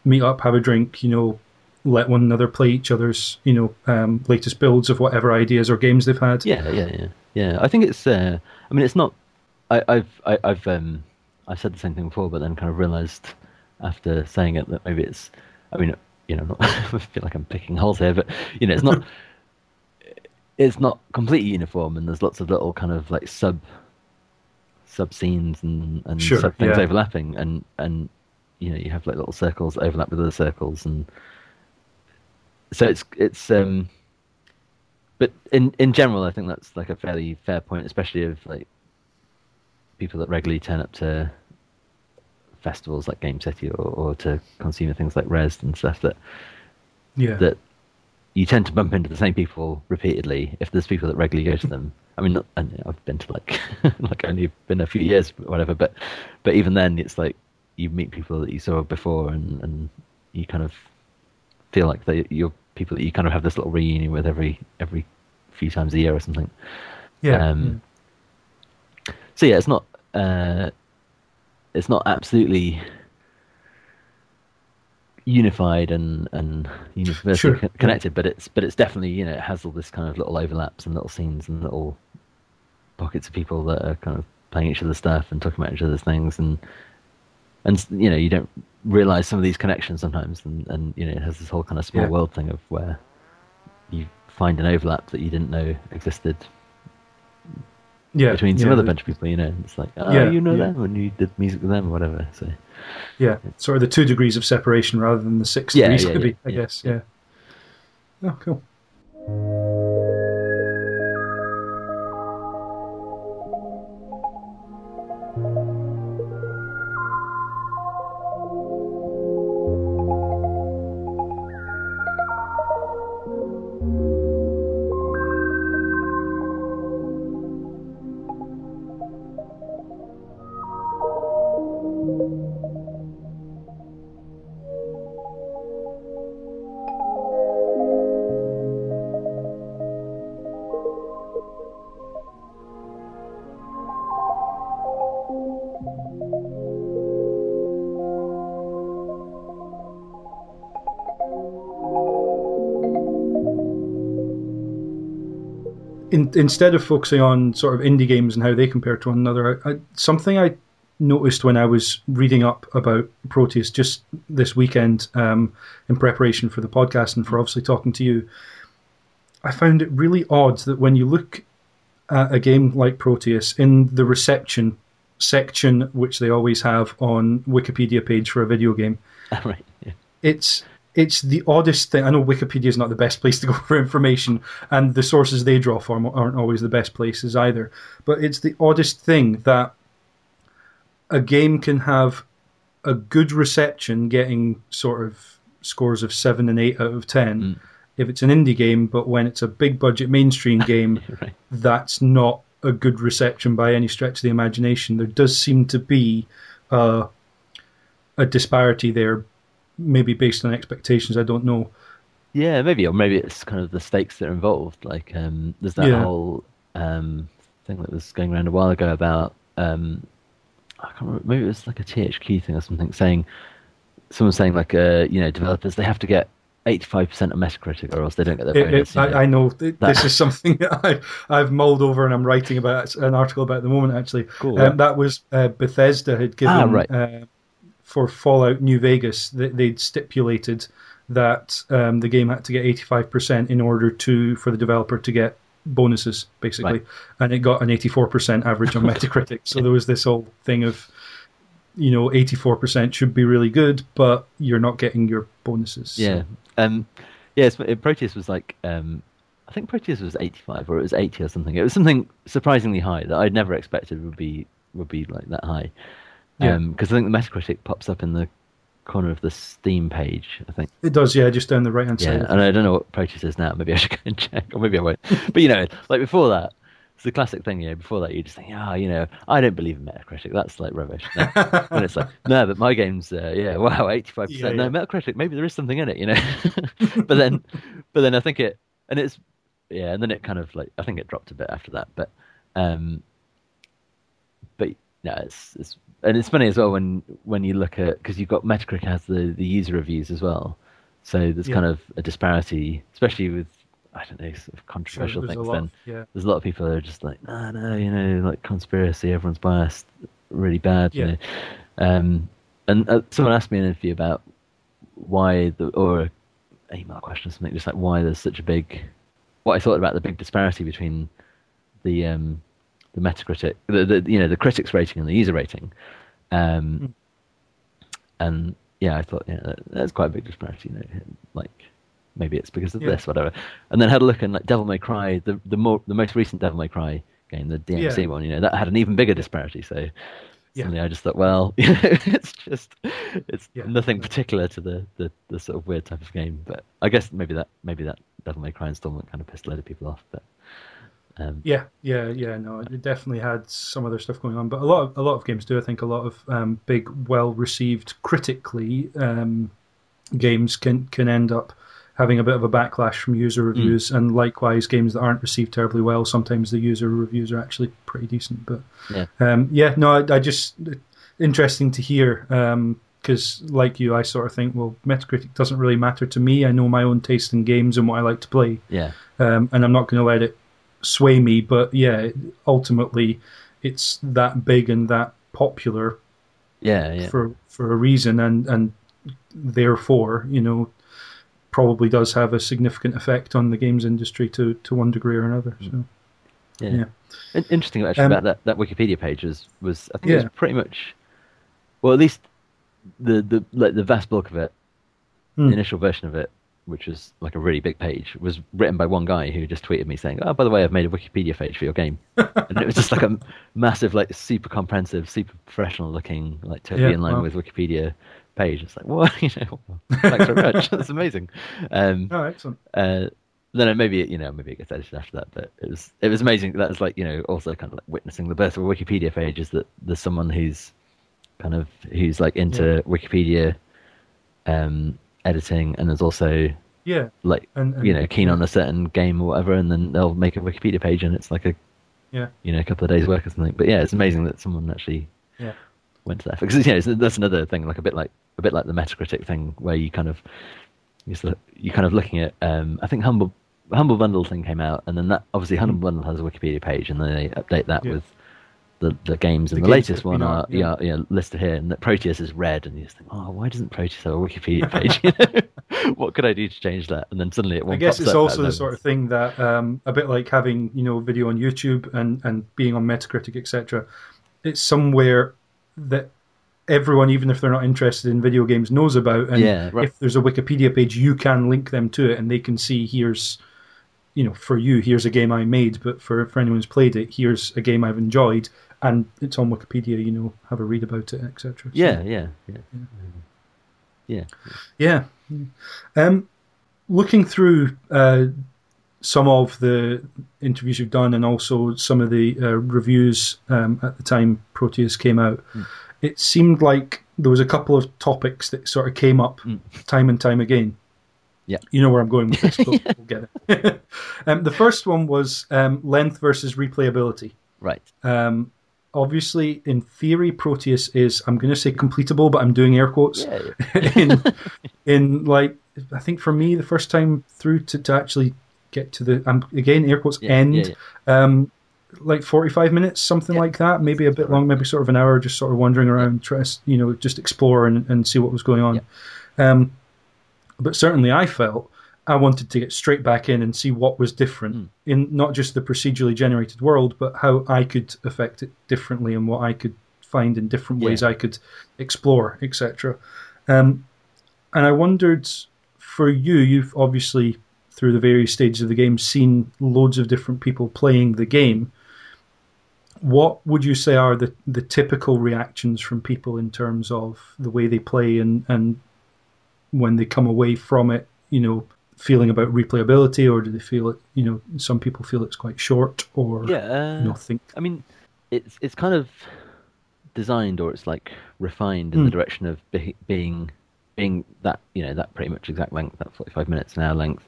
meet up, have a drink, you know, let one another play each other's, you know, um, latest builds of whatever ideas or games they've had. yeah, yeah, yeah, yeah. I think it's. Uh, I mean, it's not. I, I've I, I've um I've said the same thing before, but then kind of realised after saying it that maybe it's. I mean, you know, not, I feel like I'm picking holes here, but you know, it's not. it's not completely uniform, and there's lots of little kind of like sub sub scenes and and Sure, sub things yeah. overlapping, and and you know you have like little circles that overlap with other circles, and so it's it's um. But in in general, I think that's like a fairly fair point, especially of like people that regularly turn up to festivals like Game City or, or to consumer things like Rezzed and stuff that Yeah. that you tend to bump into the same people repeatedly if there's people that regularly go to them. I mean, not, and I've been to like like only been a few years, or whatever. But but even then, it's like you meet people that you saw before, and and you kind of feel like they, you're people that you kind of have this little reunion with every every few times a year or something. yeah. um, So yeah, it's not uh, it's not absolutely unified and and universally Sure, co- connected, but it's but it's definitely you know it has all this kind of little overlaps and little scenes and little pockets of people that are kind of playing each other's stuff and talking about each other's things and and you know you don't realize some of these connections sometimes and and you know it has this whole kind of small Yeah. world thing of where you find an overlap that you didn't know existed Yeah, between some yeah, other the- bunch of people, you know. It's like, oh, Yeah, you know them, and you did music with them, or whatever. So Yeah, sort of the two degrees of separation rather than the six Yeah, degrees, yeah, yeah, I guess. Yeah. Oh, cool. In, instead of focusing on sort of indie games and how they compare to one another, I, I, something I noticed when I was reading up about Proteus just this weekend um, in preparation for the podcast and for obviously talking to you, I found it really odd that when you look at a game like Proteus in the reception section, which they always have on Wikipedia page for a video game, right, yeah. it's it's the oddest thing. I know Wikipedia is not the best place to go for information, and the sources they draw from aren't always the best places either. But it's the oddest thing that a game can have a good reception, getting sort of scores of seven and eight out of ten. Mm. If it's an indie game, but when it's a big budget mainstream game, right. that's not a good reception by any stretch of the imagination. There does seem to be uh, a disparity there, maybe based on expectations. I don't know. Yeah, maybe, or maybe it's kind of the stakes that are involved. Like, um, there's that Yeah. whole um, thing that was going around a while ago about um, I can't remember, maybe it was like a THQ thing or something saying someone saying like, uh, you know, developers they have to get 85% of Metacritic or else they don't get their It, bonus. it, know. I, I know That- this is something that I, I've mulled over and I'm writing about an article about at the moment. Actually, Cool. um, that was uh, Bethesda had given Ah, right. uh, for Fallout New Vegas. They, they'd stipulated that um, the game had to get 85% in order to for the developer to get bonuses, basically, Right. and it got an 84% average on Metacritic. so there was this whole thing of. You know, 84% should be really good, but you're not getting your bonuses. Yeah. Um, yeah, it's, Proteus was like, um, I think Proteus was 85 or it was 80 or something. It was something surprisingly high that I'd never expected would be would be like that high. Yeah. Because I think the Metacritic pops up in the corner of the Steam page, I think. It does, yeah, just down the right hand Yeah, side. and I don't know what Proteus is now. Maybe I should go and check, or maybe I won't. But you know, like before that, it's the classic thing. You know, before that, you just think, ah, you know, I don't believe in Metacritic. That's like rubbish. No. and it's like, no, but my game's, uh, yeah, wow, eighty-five Yeah, percent. yeah. No, Metacritic, maybe there is something in it, you know. but then, but then I think it, and it's, yeah, and then it kind of like, I think it dropped a bit after that. But, um, but no, it's it's and it's funny as well when when you look at because you've got Metacritic has the the user reviews as well, so there's Yeah. kind of a disparity, especially with I don't know sort of controversial things. lot Then yeah. there's a lot of people that are just like, no, no, you know, like conspiracy, everyone's biased, really bad, you Yeah. know. Um, and uh, someone asked me in an interview about why the or an email question or something, just like why there's such a big, what I thought about the big disparity between the um, the Metacritic, the, the you know the critics rating and the user rating, um, Hmm. and yeah, I thought yeah, that, that's quite a big disparity. You know, like maybe it's because of Yeah. this, whatever. And then had a look and like Devil May Cry, the the more the most recent Devil May Cry game, the DMC Yeah. one, you know, that had an even bigger disparity. So Yeah. suddenly I just thought, well, you know, it's just it's Yeah. nothing particular to the, the the sort of weird type of game. But I guess maybe that maybe that Devil May Cry installment kind of pissed a lot of people off. But um, Yeah, yeah, yeah. No, it definitely had some other stuff going on, but a lot of a lot of games do. I think a lot of um, big, well received critically um, games can can end up having a bit of a backlash from user reviews, and likewise games that aren't received terribly well. Sometimes the user reviews are actually pretty decent. But yeah, um, yeah, no, I, I just interesting to hear because, like you, I sort of think, well, Metacritic doesn't really matter to me. I know my own taste in games and what I like to play yeah, um, and I'm not going to let it sway me. But yeah, ultimately, it's that big and that popular yeah, yeah. for for a reason, and and therefore, you know, probably does have a significant effect on the games industry to to one degree or another. So Yeah. Yeah. Interesting actually Um, about that, that Wikipedia page was, was I think it was pretty much, well, at least the the like the vast bulk of it, Hmm. the initial version of it, which was like a really big page, was written by one guy who just tweeted me saying, "Oh, by the way, I've made a Wikipedia page for your game," and it was just like a massive, like super comprehensive, super professional looking, like totally Yeah, in line wow. with Wikipedia page. It's like, what, you know, thanks very much. That's amazing. Um, Oh, excellent. uh, then it- maybe you know maybe it gets edited after that, but it was it was amazing. That was like you know also kind of like witnessing the birth of a Wikipedia page is that there's someone who's kind of who's like into Wikipedia um, editing, and there's also Yeah. like And, and you know keen on a certain game or whatever, and then they'll make a Wikipedia page, and it's like a Yeah. you know a couple of days work or something. But yeah, it's amazing that someone actually Yeah. went to that because you know it's- that's another thing like a bit like a bit like the Metacritic thing where you kind of you sort of, you kind of looking at um, I think Humble Humble Bundle thing came out and then that obviously Humble Bundle has a Wikipedia page and then they update that. Yeah. with the the games and The the, games latest one are yeah. yeah yeah listed here and that Proteus is red and you just think oh why doesn't Proteus have a Wikipedia page what could I do to change that and then suddenly it I guess it's also the sort of thing that um, a bit like having you know video on YouTube and and being on Metacritic etc. It's somewhere that everyone, even if they're not interested in video games, knows about. And Yeah, right. if there's a Wikipedia page, you can link them to it, and they can see here's you know for you here's a game I made, but for for anyone who's played it, here's a game I've enjoyed, and it's on Wikipedia. You know, have a read about it, etc. So- yeah yeah yeah yeah Yeah. Um, looking through uh, some of the interviews you've done and also some of the uh, reviews um, at the time Proteus came out, it seemed like there was a couple of topics that sort of came up time and time again. Yeah. You know where I'm going with this. We'll, we'll get it. um, the first one was um, length versus replayability. right Um, obviously, in theory, Proteus is, I'm going to say completable, but I'm doing air quotes. Yeah, yeah. in in like I think for me the first time through to, to actually get to the um, again air quotes Yeah, end um like 45 minutes something like that maybe a bit long maybe sort of an hour just sort of wandering around try to you know just explore and, and see what was going on. Um but certainly I felt I wanted to get straight back in and see what was different Hmm. in not just the procedurally generated world but how I could affect it differently and what I could find in different Yeah. ways I could explore etc um, and I wondered for you, you've obviously through the various stages of the game seen loads of different people playing the game. What would you say are the, the typical reactions from people in terms of the way they play and, and when they come away from it, you know, feeling about replayability or do they feel it, you know, some people feel it's quite short or yeah uh, think I mean, it's it's kind of designed or it's like refined in Hmm. the direction of be, being being that you know that pretty much exact length, that forty five minutes an hour length,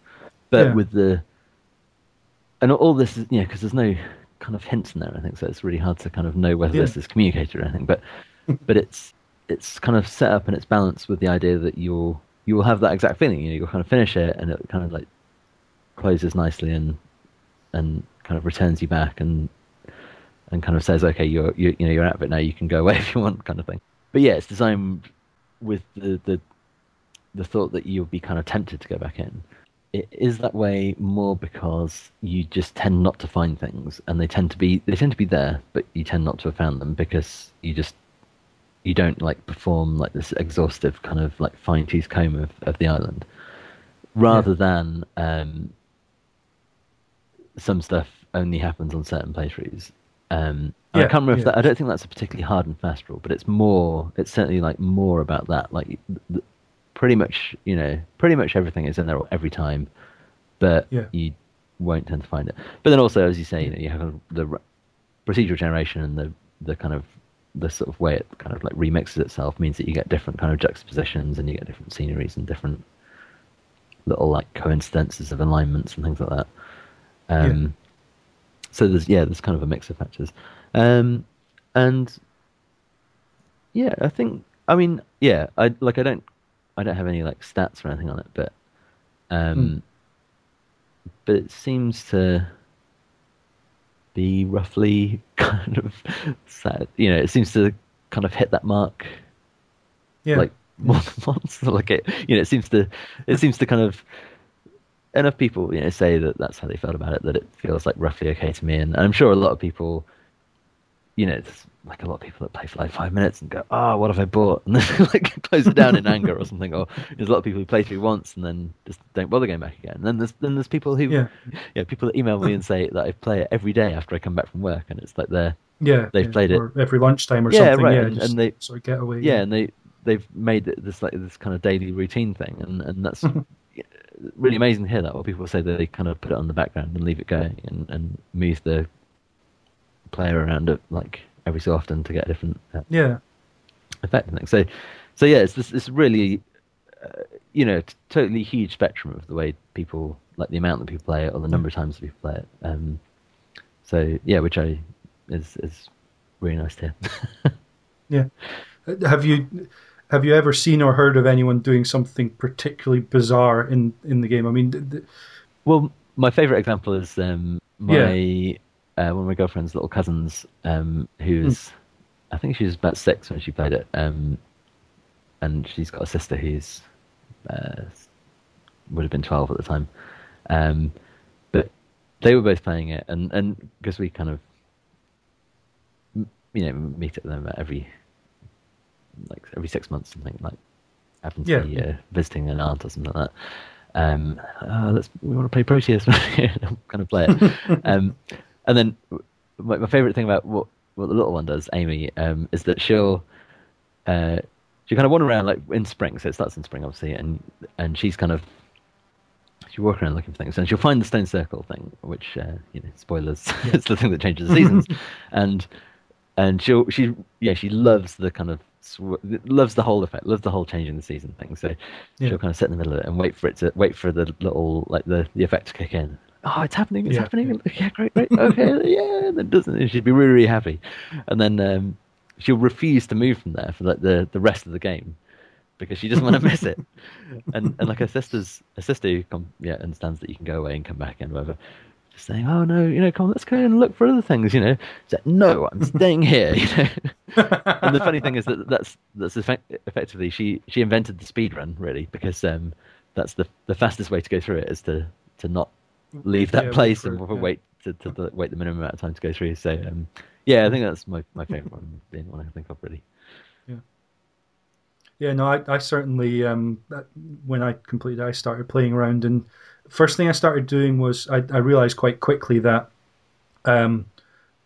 but Yeah. with the and all this is you know because there's no kind of hints in there. I think so. It's really hard to kind of know whether Yeah. this is communicated or anything, but but it's it's kind of set up and it's balanced with the idea that you'll you will have that exact feeling. You know, you'll kind of finish it and it kind of like closes nicely and and kind of returns you back and and kind of says, okay, you're you, you know you're out of it now. You can go away if you want, kind of thing. But yeah, it's designed with the the the thought that you'll be kind of tempted to go back in. It is that way more because you just tend not to find things, and they tend to be they tend to be there, but you tend not to have found them because you just you don't like perform like this exhaustive kind of like fine tooth comb of, of the island, rather than um, some stuff only happens on certain playthroughs. Um, Yeah, I can't remember if that. I don't think that's a particularly hard and fast rule, but it's more. It's certainly like more about that. Like th- pretty much, you know, pretty much everything is in there every time, but Yeah. you won't tend to find it. But then also, as you say, you know, you have the r- procedural generation and the the kind of the sort of way it kind of like remixes itself means that you get different kind of juxtapositions and you get different sceneries and different little like coincidences of alignments and things like that. Um, So there's yeah, there's kind of a mix of factors, um, and yeah, I think I mean yeah, I like I don't I don't have any like stats or anything on it, but um, Hmm. but it seems to be roughly kind of sad. You know, it seems to kind of hit that mark yeah. like more than once. like it, you know, it seems to it seems to kind of enough people you know say that that's how they felt about it that it feels like roughly okay to me, and, and I'm sure a lot of people, you know, there's like a lot of people that play for like five minutes and go, oh, what have I bought, and then like close it down in anger or something. Or there's a lot of people who play through once and then just don't bother going back again. And then there's then there's people who, Yeah. know, people that email me and say that I play it every day after I come back from work, and it's like they're Yeah, They've yeah, played it. every lunchtime or Yeah, something. right, Yeah, and- just and they- sort of get away. yeah, and they they've made it this like this kind of daily routine thing, and and that's really amazing to hear that. Where people say that they kind of put it on the background and leave it going, and and move the player around it like every so often to get a different uh, yeah, effect and things. So so yeah, it's this it's really uh, you know t- totally huge spectrum of the way people like the amount that people play it or the number of times that people play it. Um, so yeah, which I is is really nice to hear. yeah. Have you have you ever seen or heard of anyone doing something particularly bizarre in in the game? I mean, th- Well, my favourite example is um, my uh, one of my girlfriend's little cousins, um, who's I think she was about six when she played it, um, and she's got a sister who's uh, would have been twelve at the time, um, but they were both playing it, and and because we kind of you know meet at them every like every six months something like happen to be uh, visiting an aunt or something like that. Um, uh, let's we want to play Proteus. Kind of play it. and then my, my favorite thing about what what the little one does, Amy, um, is that she'll uh, she kind of wander around like in spring. So it starts in spring, obviously, and and she's kind of she walk around looking for things, and she'll find the stone circle thing, which uh, you know, spoilers, it's the thing that changes the seasons, and and she'll she yeah she loves the kind of sw- loves the whole effect, loves the whole changing the season thing. So Yeah. she'll kind of sit in the middle of it and wait for it to wait for the little like the the effect to kick in. Oh, it's happening! It's Yeah, happening! Yeah, great, great. Okay, yeah. And then doesn't and she'd be really, really happy, and then um, she'll refuse to move from there for like the the rest of the game because she doesn't want to miss it. And and like her sister's her sister who come, yeah understands that you can go away and come back and whatever. Just saying, oh no, you know, come on, let's go and look for other things, you know. She's like, no, I'm staying here, you know. and the funny thing is that that's that's effect- effectively she she invented the speed run really because um that's the the fastest way to go through it is to to not leave that Yeah, place and yeah. wait to, to the, wait the minimum amount of time to go through. So um yeah, I think that's my my favorite one, being one I think of really. Yeah, no, I, I certainly um, that, when I completed, I started playing around, and first thing I started doing was I, I realized quite quickly that um,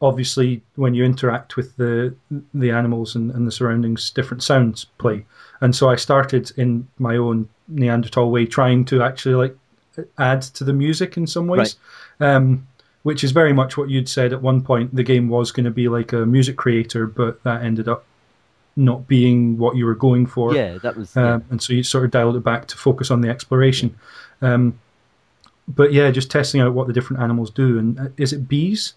obviously when you interact with the the animals and, and the surroundings, different sounds play, and so I started in my own Neanderthal way, trying to actually like add to the music in some ways. Um, which is very much what you'd said at one point. The game was going to be like a music creator, but that ended up not being what you were going for. Yeah, that was yeah. Um, and so you sort of dialed it back to focus on the exploration. Um, but yeah, just testing out what the different animals do. And uh, is it bees?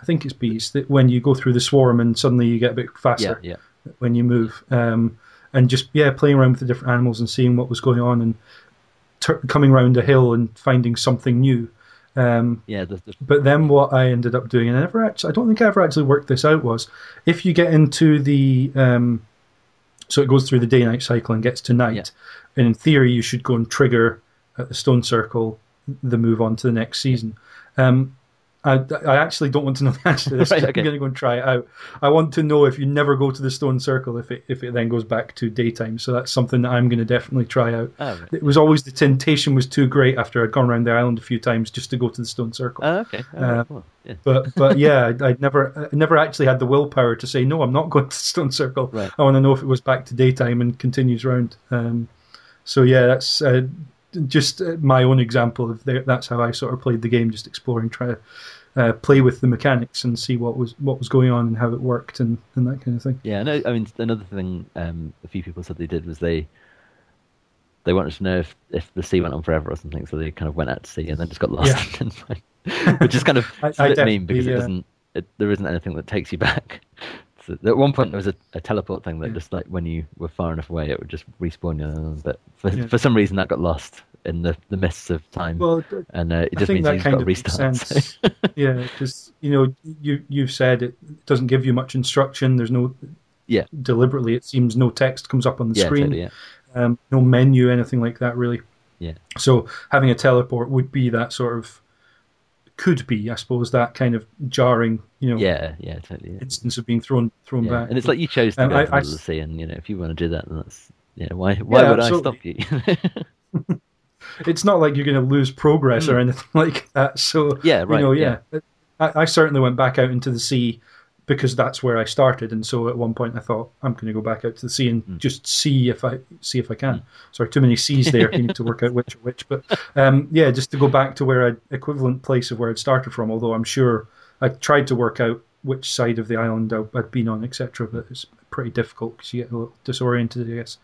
I think it's bees that when you go through the swarm and suddenly you get a bit yeah, faster yeah. when you move. Um, and just yeah, playing around with the different animals and seeing what was going on and coming around a hill and finding something new. Um, Yeah, but then what I ended up doing, and I never actually, I don't think I ever actually worked this out, was if you get into the, um, so it goes through the day night cycle and gets to night, Yeah. and in theory you should go and trigger at the stone circle the move on to the next season. Um, I, I actually don't want to know the answer to this. Right, I'm going to go and try it out. I want to know if you never go to the stone circle, if it if it then goes back to daytime. So that's something that I'm going to definitely try out. oh, right. It was always the temptation was too great after I'd gone around the island a few times just to go to the stone circle. Oh, okay. Oh, Uh, cool. yeah. But but yeah, I'd, I'd never I never actually had the willpower to say no. I'm not going to the stone circle. Right. I want to know if it was back to daytime and continues round. Um, so yeah, that's uh, just uh, my own example of the, that's how I sort of played the game, just exploring, try to uh, play with the mechanics and see what was what was going on and how it worked and, and that kind of thing. Yeah, no, I mean another thing um, a few people said they did was they they wanted to know if, if the sea went on forever or something, so they kind of went out to sea and then just got lost, Yeah. and which is kind of I- I bit mean because it uh, doesn't it, there isn't anything that takes you back. So at one point there was a, a teleport thing that Yeah. just like when you were far enough away it would just respawn you, but for Yeah. for some reason that got lost in the the mists of time, Well, and uh, it I just means that you've kind got to of makes restart. so- yeah, because you know you you've said it doesn't give you much instruction. There's no Yeah. deliberately it seems no text comes up on the yeah, screen. totally, yeah. Um, no menu, anything like that really. Yeah. So having a teleport would be that sort of could be, I suppose, that kind of jarring, you know, Yeah, yeah, totally. Yeah. instance of being thrown thrown Yeah. back. And it's like you chose to Um, go I- to the I the sea, and you know, if you want to do that, then that's yeah. Why? Why Yeah, would absolutely. I stop you? it's not like you're going to lose progress or anything like that. So Hmm. Yeah, right, You know, yeah. yeah. I, I certainly went back out into the sea because that's where I started, and so at one point I thought I'm going to go back out to the sea and Hmm. just see if I see if I can. Sorry, too many seas there. you need to work out which or which, but um, yeah, just to go back to where I equivalent place of where I'd started from. Although I'm sure I tried to work out which side of the island I'd been on, etc. But it's pretty difficult because you get a little disoriented, I guess.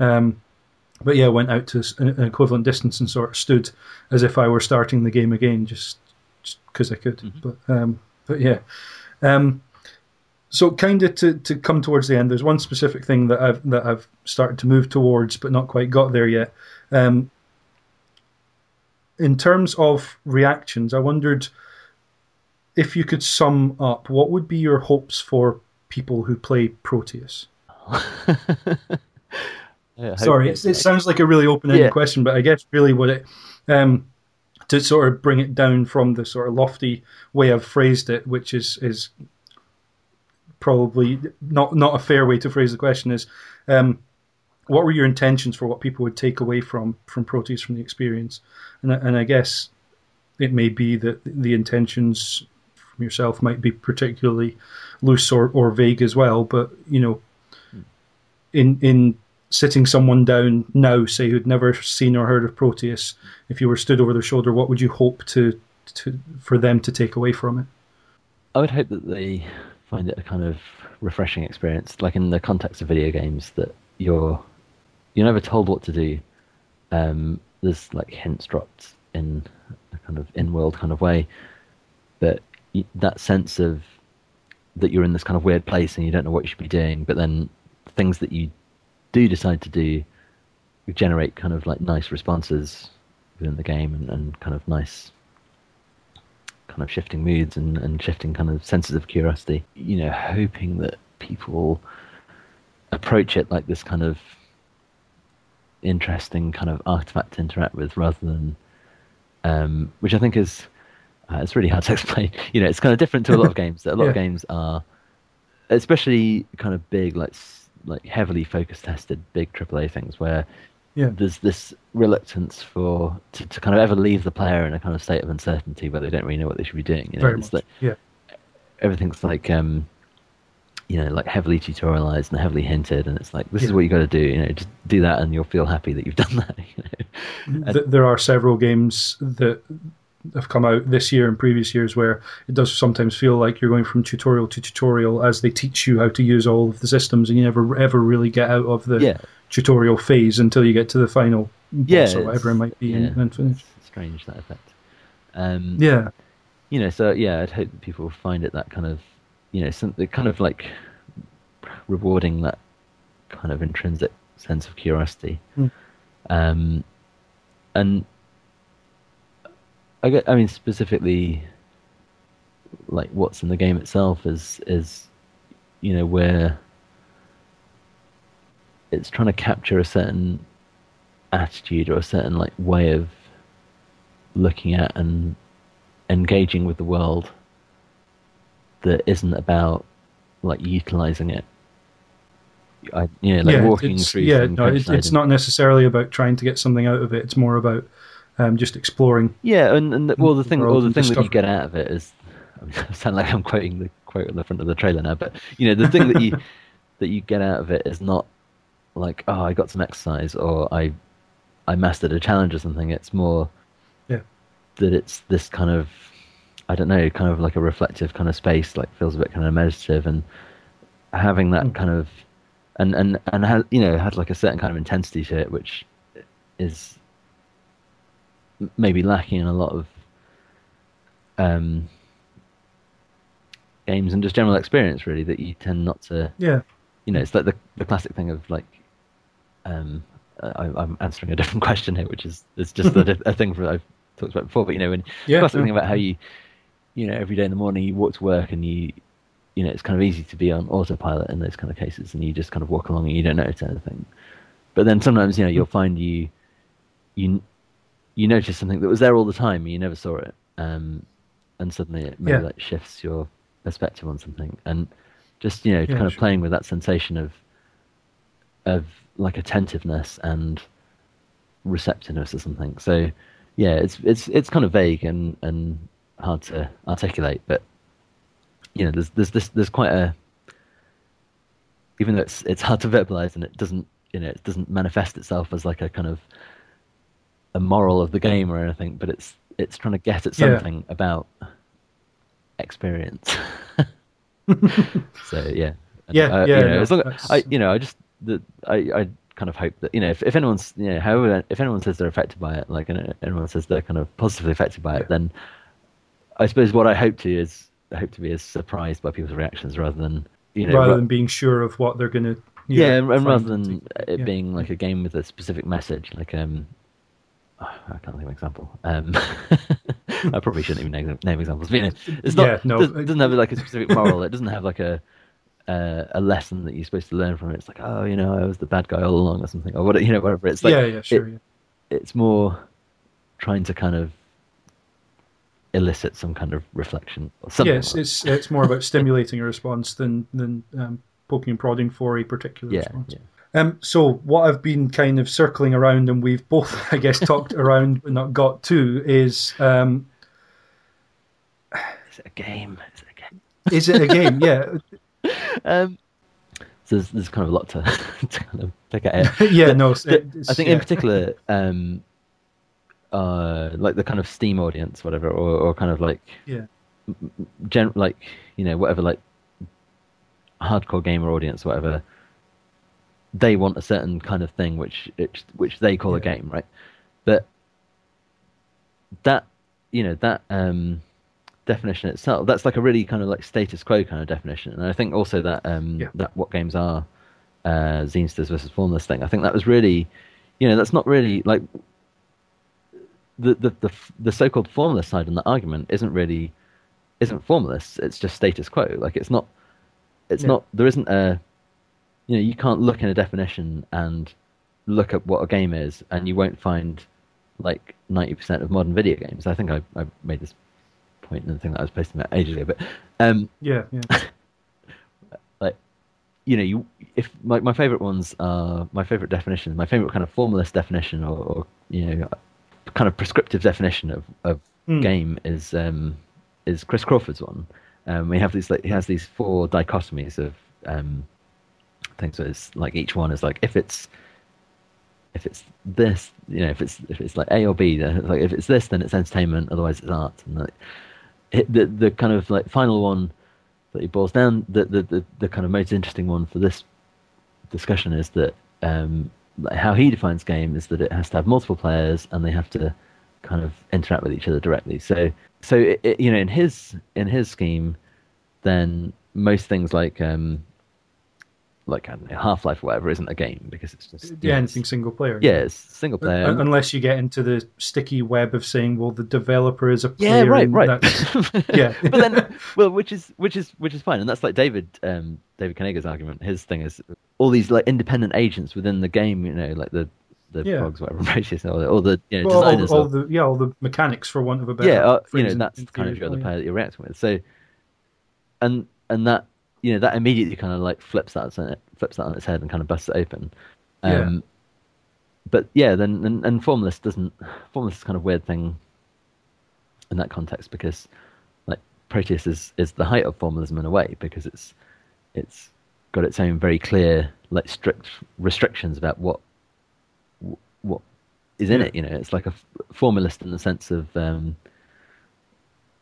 Um, but yeah, went out to an equivalent distance and sort of stood as if I were starting the game again, just because I could. But um, but yeah, um, so kind of to, to come towards the end. There's one specific thing that I've that I've started to move towards, but not quite got there yet. Um, in terms of reactions, I wondered if you could sum up what would be your hopes for people who play Proteus. Sorry, it, it sounds like a really open-ended Yeah. question, but I guess really what it um, to sort of bring it down from the sort of lofty way I've phrased it, which is is probably not not a fair way to phrase the question is um, what were your intentions for what people would take away from from Proteus from the experience, and and I guess it may be that the intentions from yourself might be particularly loose or, or vague as well, but you know in in sitting someone down now, say who'd never seen or heard of Proteus, if you were stood over their shoulder, what would you hope to, to for them to take away from it? I would hope that they find it a kind of refreshing experience, like in the context of video games, that you're you're never told what to do. Um, there's like hints dropped in a kind of in-world kind of way, but that sense of that you're in this kind of weird place and you don't know what you should be doing, but then things that you do decide to do generate kind of like nice responses within the game and, and kind of nice kind of shifting moods and, and shifting kind of senses of curiosity. You know, hoping that people approach it like this kind of interesting kind of artifact to interact with rather than, um, which I think is, uh, it's really hard to explain. You know, it's kind of different to a lot of games. A lot of games are, especially kind of big, like like heavily focus tested big AAA things where Yeah. there's this reluctance for to, to kind of ever leave the player in a kind of state of uncertainty where they don't really know what they should be doing. You know, Very it's much. like yeah. everything's like um, you know, like heavily tutorialized and heavily hinted, and it's like this is what you got to do. You know, just do that, and you'll feel happy that you've done that. You know? Th- there are several games that have come out this year and previous years where it does sometimes feel like you're going from tutorial to tutorial as they teach you how to use all of the systems, and you never ever really get out of the Yeah. Tutorial phase until you get to the final Yeah, boss or whatever it might be yeah. and, and finish. Strange that effect. Um, Yeah, you know, so yeah, I'd hope that people find it that kind of, you know, something kind of like rewarding that kind of intrinsic sense of curiosity. Mm. Um, and I get, I mean, specifically, like what's in the game itself is is, you know, where it's trying to capture a certain attitude or a certain like way of looking at and engaging with the world that isn't about like utilizing it. I, you know, like yeah, walking it's, through. yeah, no, it's, it's not necessarily about trying to get something out of it. It's more about um, just exploring. Yeah, and, and the, well, the thing, well, the thing that you get out of it is, I, mean, I sound like I'm quoting the quote on the front of the trailer now, but you know, the thing that you that you get out of it is not like, oh, I got some exercise or I I mastered a challenge or something. It's more Yeah. that it's this kind of, I don't know, kind of like a reflective kind of space, like feels a bit kind of meditative, and having that Mm. kind of, and and and has you know had like a certain kind of intensity to it, which is maybe lacking in a lot of um, games and just general experience, really, that you tend not to. Yeah, You know, it's like the the classic thing of like. Um, I, I'm answering a different question here, which is it's just a, a thing that I've talked about before. But you know, when Yeah, classic yeah. thing about how you, you know, every day in the morning you walk to work and you, you know, it's kind of easy to be on autopilot in those kind of cases, and you just kind of walk along and you don't notice anything. But then sometimes, you know, you'll find you, you you notice something that was there all the time and you never saw it, um, and suddenly it maybe Yeah. like shifts your perspective on something, and just you know, kind of playing with that sensation of of like attentiveness and receptiveness or something. So yeah, it's it's it's kind of vague and and hard to articulate, but you know, there's there's this there's quite a even though it's it's hard to verbalize and it doesn't you know it doesn't manifest itself as like a kind of a moral of the game or anything, but it's it's trying to get at Yeah. something about experience. so yeah, Yeah, uh, yeah, You know, no, as long that's- I you know I just the, I I kind of hope that you know if, if anyone's you know however if anyone says they're affected by it like and anyone says they're kind of positively affected by it then I suppose what I hope to is I hope to be as surprised by people's reactions rather than you know rather ra- than being sure of what they're going to. yeah, and, and rather than it Yeah. being like a game with a specific message, like um, oh, I can't think of an example. Um, I probably shouldn't even name, name examples. But, you know, it's not. Yeah, no. doesn't, doesn't have like a specific moral. It doesn't have like a uh, a lesson that you're supposed to learn from it. It's like, oh, you know, I was the bad guy all along, or something, or what, you know, whatever. It's like, yeah, yeah, sure. it- yeah. it's more trying to kind of elicit some kind of reflection or something. It's, like it's it's more about stimulating a response than than um, poking and prodding for a particular yeah, response. yeah. Um, so what I've been kind of circling around, and we've both, I guess, talked around but not got to, is um, Is it a game? Is it a game? is it a game? Yeah, Um, so there's, there's kind of a lot to, to kind of pick at here. yeah. But No, it's, it's- I think yeah. in particular, um, uh, like the kind of Steam audience, whatever, or, or kind of like yeah, gen, like you know, whatever, like hardcore gamer audience, whatever. They want a certain kind of thing, which which, which they call a game, right? But that you know that um, definition itself, that's like a really kind of like status quo kind of definition, and I think also that um, Yeah. that what games are uh, Zinesters versus Formless thing. I think that was really, you know, that's not really like the the the, the so-called formless side in the argument isn't really isn't formless. It's just status quo. Like it's not. It's Yeah. not. There isn't a. You know, you can't look in a definition and look at what a game is, and you won't find like ninety percent of modern video games. I think I, I made this point in the thing that I was posting about ages ago, but um, yeah, yeah. like you know you if like my favorite ones are my favorite definitions my favorite kind of formalist definition or, or you know kind of prescriptive definition of of Hmm. game is um is chris crawford's one um we have these like he has these four dichotomies of um things so it's like each one is like if it's if it's this you know if it's if it's like a or b then like if it's this then it's entertainment otherwise it's art and like the the kind of like final one that he boils down the, the the the kind of most interesting one for this discussion is that um how he defines game is that it has to have multiple players and they have to kind of interact with each other directly. So so it, it, you know in his in his scheme then most things like um like I know, Half Life or whatever isn't a game because it's just yeah, know, anything single player. yeah it's single player Un- Unless you get into the sticky web of saying, well, the developer is a Yeah, right, right. yeah. but then, well, which is which is which is fine, and that's like David um, David Kanaga's argument. His thing is all these like independent agents within the game. You know, like the the Yeah. frogs, whatever, or the, or the you know, Well, all, designers. all of- the yeah, all the mechanics for want of a better yeah, uh, you know, that's kind of your other player that you're reacting with. So, and and that you know that immediately kind of like flips that on it- flips that on its head and kind of busts it open. Yeah. Um, But yeah, then and, and formless doesn't formless is kind of weird thing in that context because like Proteus is is the height of formalism in a way because it's it's got its own very clear like strict restrictions about what what is in Yeah. it. You know, it's like a formalist in the sense of um,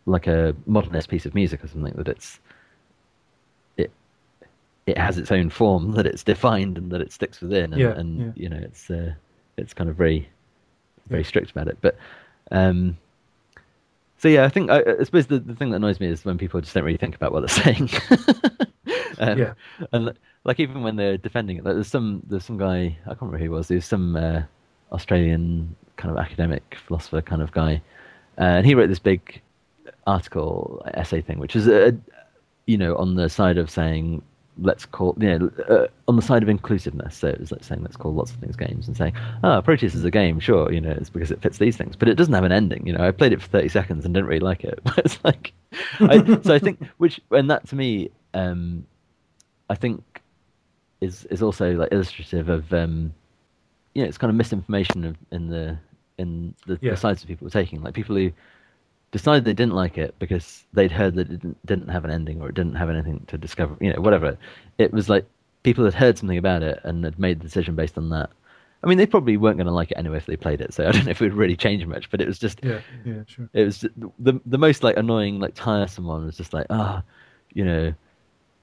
like a modernist piece of music or something that it's it it has its own form that it's defined and that it sticks within and, Yeah, and yeah. you know it's uh, it's kind of very very Yeah. strict about it but um so yeah i think i, I suppose the, the thing that annoys me is when people just don't really think about what they're saying um, Yeah. and like even when they're defending it like there's some there's some guy i can't remember who he was there's some uh, australian kind of academic philosopher kind of guy uh, and he wrote this big article essay thing which is a you know on the side of saying let's call you know uh, on the side of inclusiveness. So it was like saying let's call lots of things games and saying ah Proteus is a game, sure, you know it's because it fits these things, but it doesn't have an ending. You know I played it for thirty seconds and didn't really like it. But it's like I, so I think which and that to me um, I think is is also like illustrative of um, you know it's kind of misinformation of, in the in the, Yeah. the sides that people were taking like people who decided they didn't like it because they'd heard that it didn't, didn't have an ending or it didn't have anything to discover, you know, whatever. It was like people had heard something about it and had made the decision based on that. I mean, they probably weren't going to like it anyway if they played it, so I don't know if it would really change much. But it was just, Yeah, yeah, sure. it was the the most like annoying, like tiresome one was just like, ah, you know,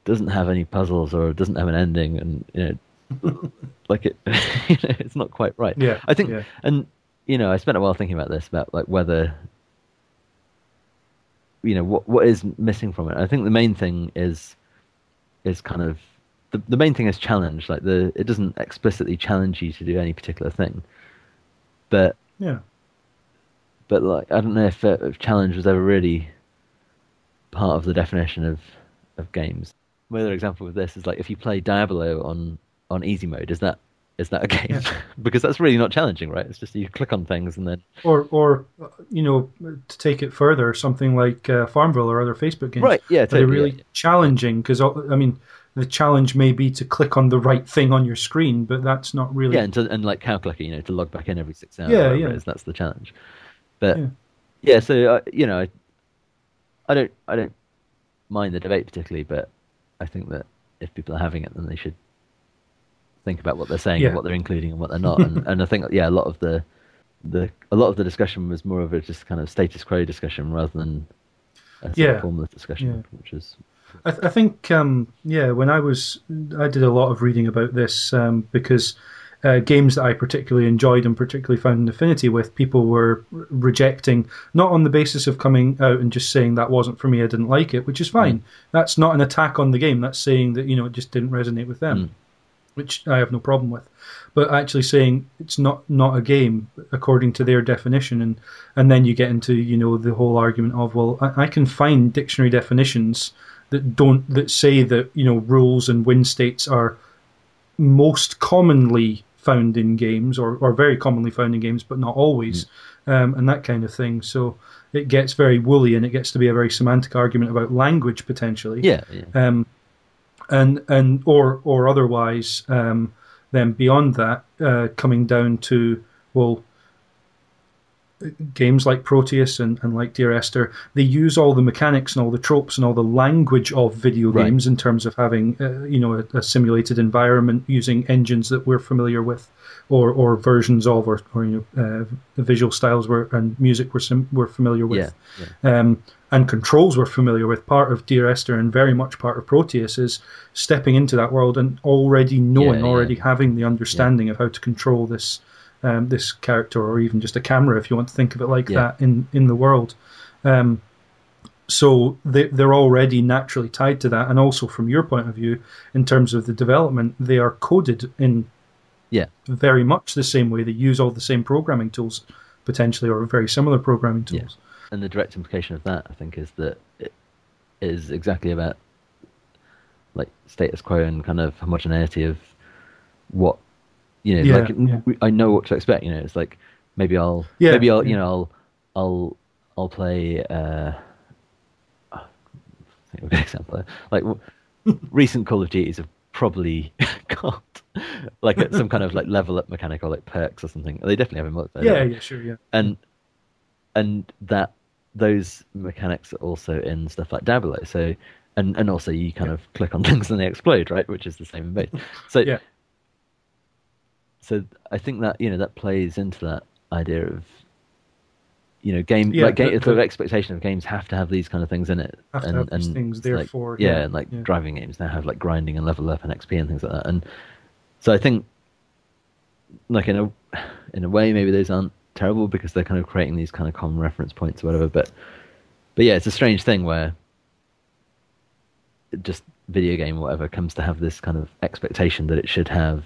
doesn't have any puzzles or doesn't have an ending, and you know, like it, you know, it's not quite right. Yeah, I think, yeah. and you know, I spent a while thinking about this about like whether you know what what is missing from it. I think the main thing is is kind of the the main thing is challenge. Like the it doesn't explicitly challenge you to do any particular thing, but Yeah, but like I don't know if, uh, if challenge was ever really part of the definition of of games. Another example of this is like if you play Diablo on on easy mode, is that is that a game? Yeah. because that's really not challenging, right? It's just you click on things and then or or you know to take it further, something like uh, Farmville or other Facebook games. right, yeah, They're totally, really yeah. challenging because I mean the challenge may be to click on the right thing on your screen, but that's not really. Yeah, and, to, and like cow clicker, you know, to log back in every six hours. Yeah, yeah. is, that's the challenge. But Yeah. yeah, so uh, you know, I, I don't, I don't mind the debate particularly, but I think that if people are having it, then they should think about what they're saying Yeah. and what they're including and what they're not. and, and I think, yeah, a lot of the, the, a lot of the discussion was more of a just kind of status quo discussion rather than a Yeah. formless discussion, Yeah. which is I, th- I think, um, yeah, when I was, I did a lot of reading about this um, because uh, games that I particularly enjoyed and particularly found an affinity with, people were r- rejecting, not on the basis of coming out and just saying that wasn't for me, I didn't like it, which is fine. That's not an attack on the game. That's saying that, you know, it just didn't resonate with them, Mm. Which I have no problem with. But actually saying it's not, not a game according to their definition, and, and then you get into, you know, the whole argument of, well, I, I can find dictionary definitions that don't that say that you know rules and win states are most commonly found in games or, or very commonly found in games but not always um, and that kind of thing so it gets very woolly and it gets to be a very semantic argument about language potentially yeah, yeah. um, and and or or otherwise um, then beyond that uh, coming down to well games like Proteus and, and like Dear Esther, they use all the mechanics and all the tropes and all the language of video Right. games in terms of having, uh, you know, a, a simulated environment using engines that we're familiar with, or, or versions of, or, or you know, uh, the visual styles were and music we're sim- we're familiar with, Yeah, yeah. um, and controls we're familiar with. Part of Dear Esther and very much part of Proteus is stepping into that world and already knowing, Yeah, yeah. already having the understanding of how to control this um, this character, or even just a camera, if you want to think of it like Yeah. that in in the world. Um, so they, they're already naturally tied to that, and also from your point of view, in terms of the development, they are coded in Yeah. very much the same way. They use all the same programming tools, potentially, or very similar programming Yeah. tools. And the direct implication of that, I think, is that it is exactly about like status quo and kind of homogeneity of what you know. Yeah, like yeah. we- I know what to expect. You know, it's like maybe I'll Yeah, maybe I'll you know I'll I'll I'll play. Uh, I think of a good example. Like recent Call of Duties have probably got like some kind of like level up mechanic or like perks or something. They definitely have in multiplayer. Yeah, yeah, sure, yeah. and and that those mechanics are also in stuff like Diablo. So and and also you kind of click on things and they explode, right? Which is the same in both. So Yeah. so I think that you know that plays into that idea of you know game Yeah, like game, the- sort of the- expectation of games have to have these kind of things in it Have to and and things, like- therefore, yeah, yeah, and like yeah. driving games now have like grinding and level up and XP and things like that and so I think like in a in a way maybe those aren't terrible because they're kind of creating these kind of common reference points or whatever but but yeah it's a strange thing where just video game or whatever comes to have this kind of expectation that it should have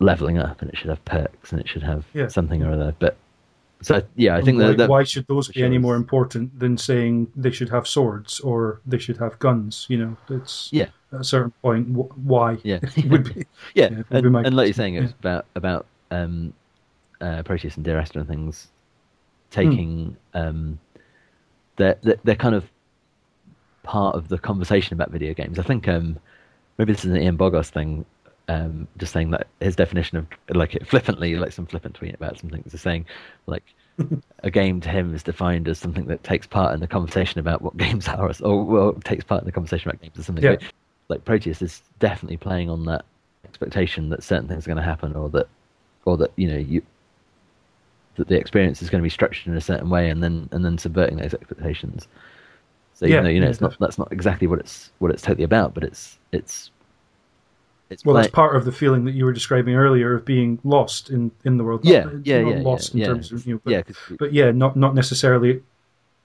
leveling up and it should have perks and it should have Yeah. something or other but so yeah, I think why, that, that why should those be any more important than saying they should have swords or they should have guns? You know, it's Yeah. at a certain point why yeah would be. yeah, Yeah, would be and, my and like you're saying, it was yeah. about about um, uh, Proteus and Dear Esther and things Hmm. taking um, they're, they're they're kind of part of the conversation about video games. I think um, maybe this is an Ian Bogost thing. Um, just saying that his definition of like it flippantly, like some flippant tweet about something, is saying like a game to him is defined as something that takes part in the conversation about what games are, or well, takes part in the conversation about games or something. Yeah. Like Proteus is definitely playing on that expectation that certain things are going to happen, or that, or that you know you that the experience is going to be structured in a certain way, and then and then subverting those expectations. So Yeah, you know, you know, it's not that's not exactly what it's what it's totally about, but it's it's it's Well, play- that's part of the feeling that you were describing earlier of being lost in, in the world. yeah, Not- yeah, yeah, lost yeah, in yeah. terms of you know, but, yeah, but yeah, not not necessarily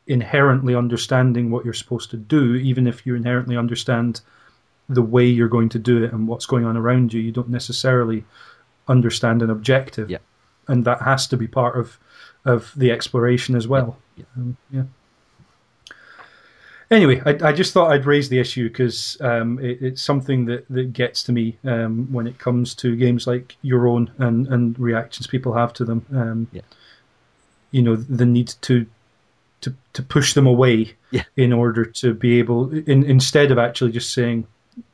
inherently understanding what you're supposed to do, even if you inherently understand the way you're going to do it and what's going on around you. You don't necessarily understand an objective, Yeah. And that has to be part of of the exploration as well. Yeah. Um, yeah. Anyway, I, I just thought I'd raise the issue because um, it, it's something that, that gets to me um, when it comes to games like your own and, and reactions people have to them. Um, Yeah. You know, the need to to, to push them away Yeah. in order to be able, in, instead of actually just saying,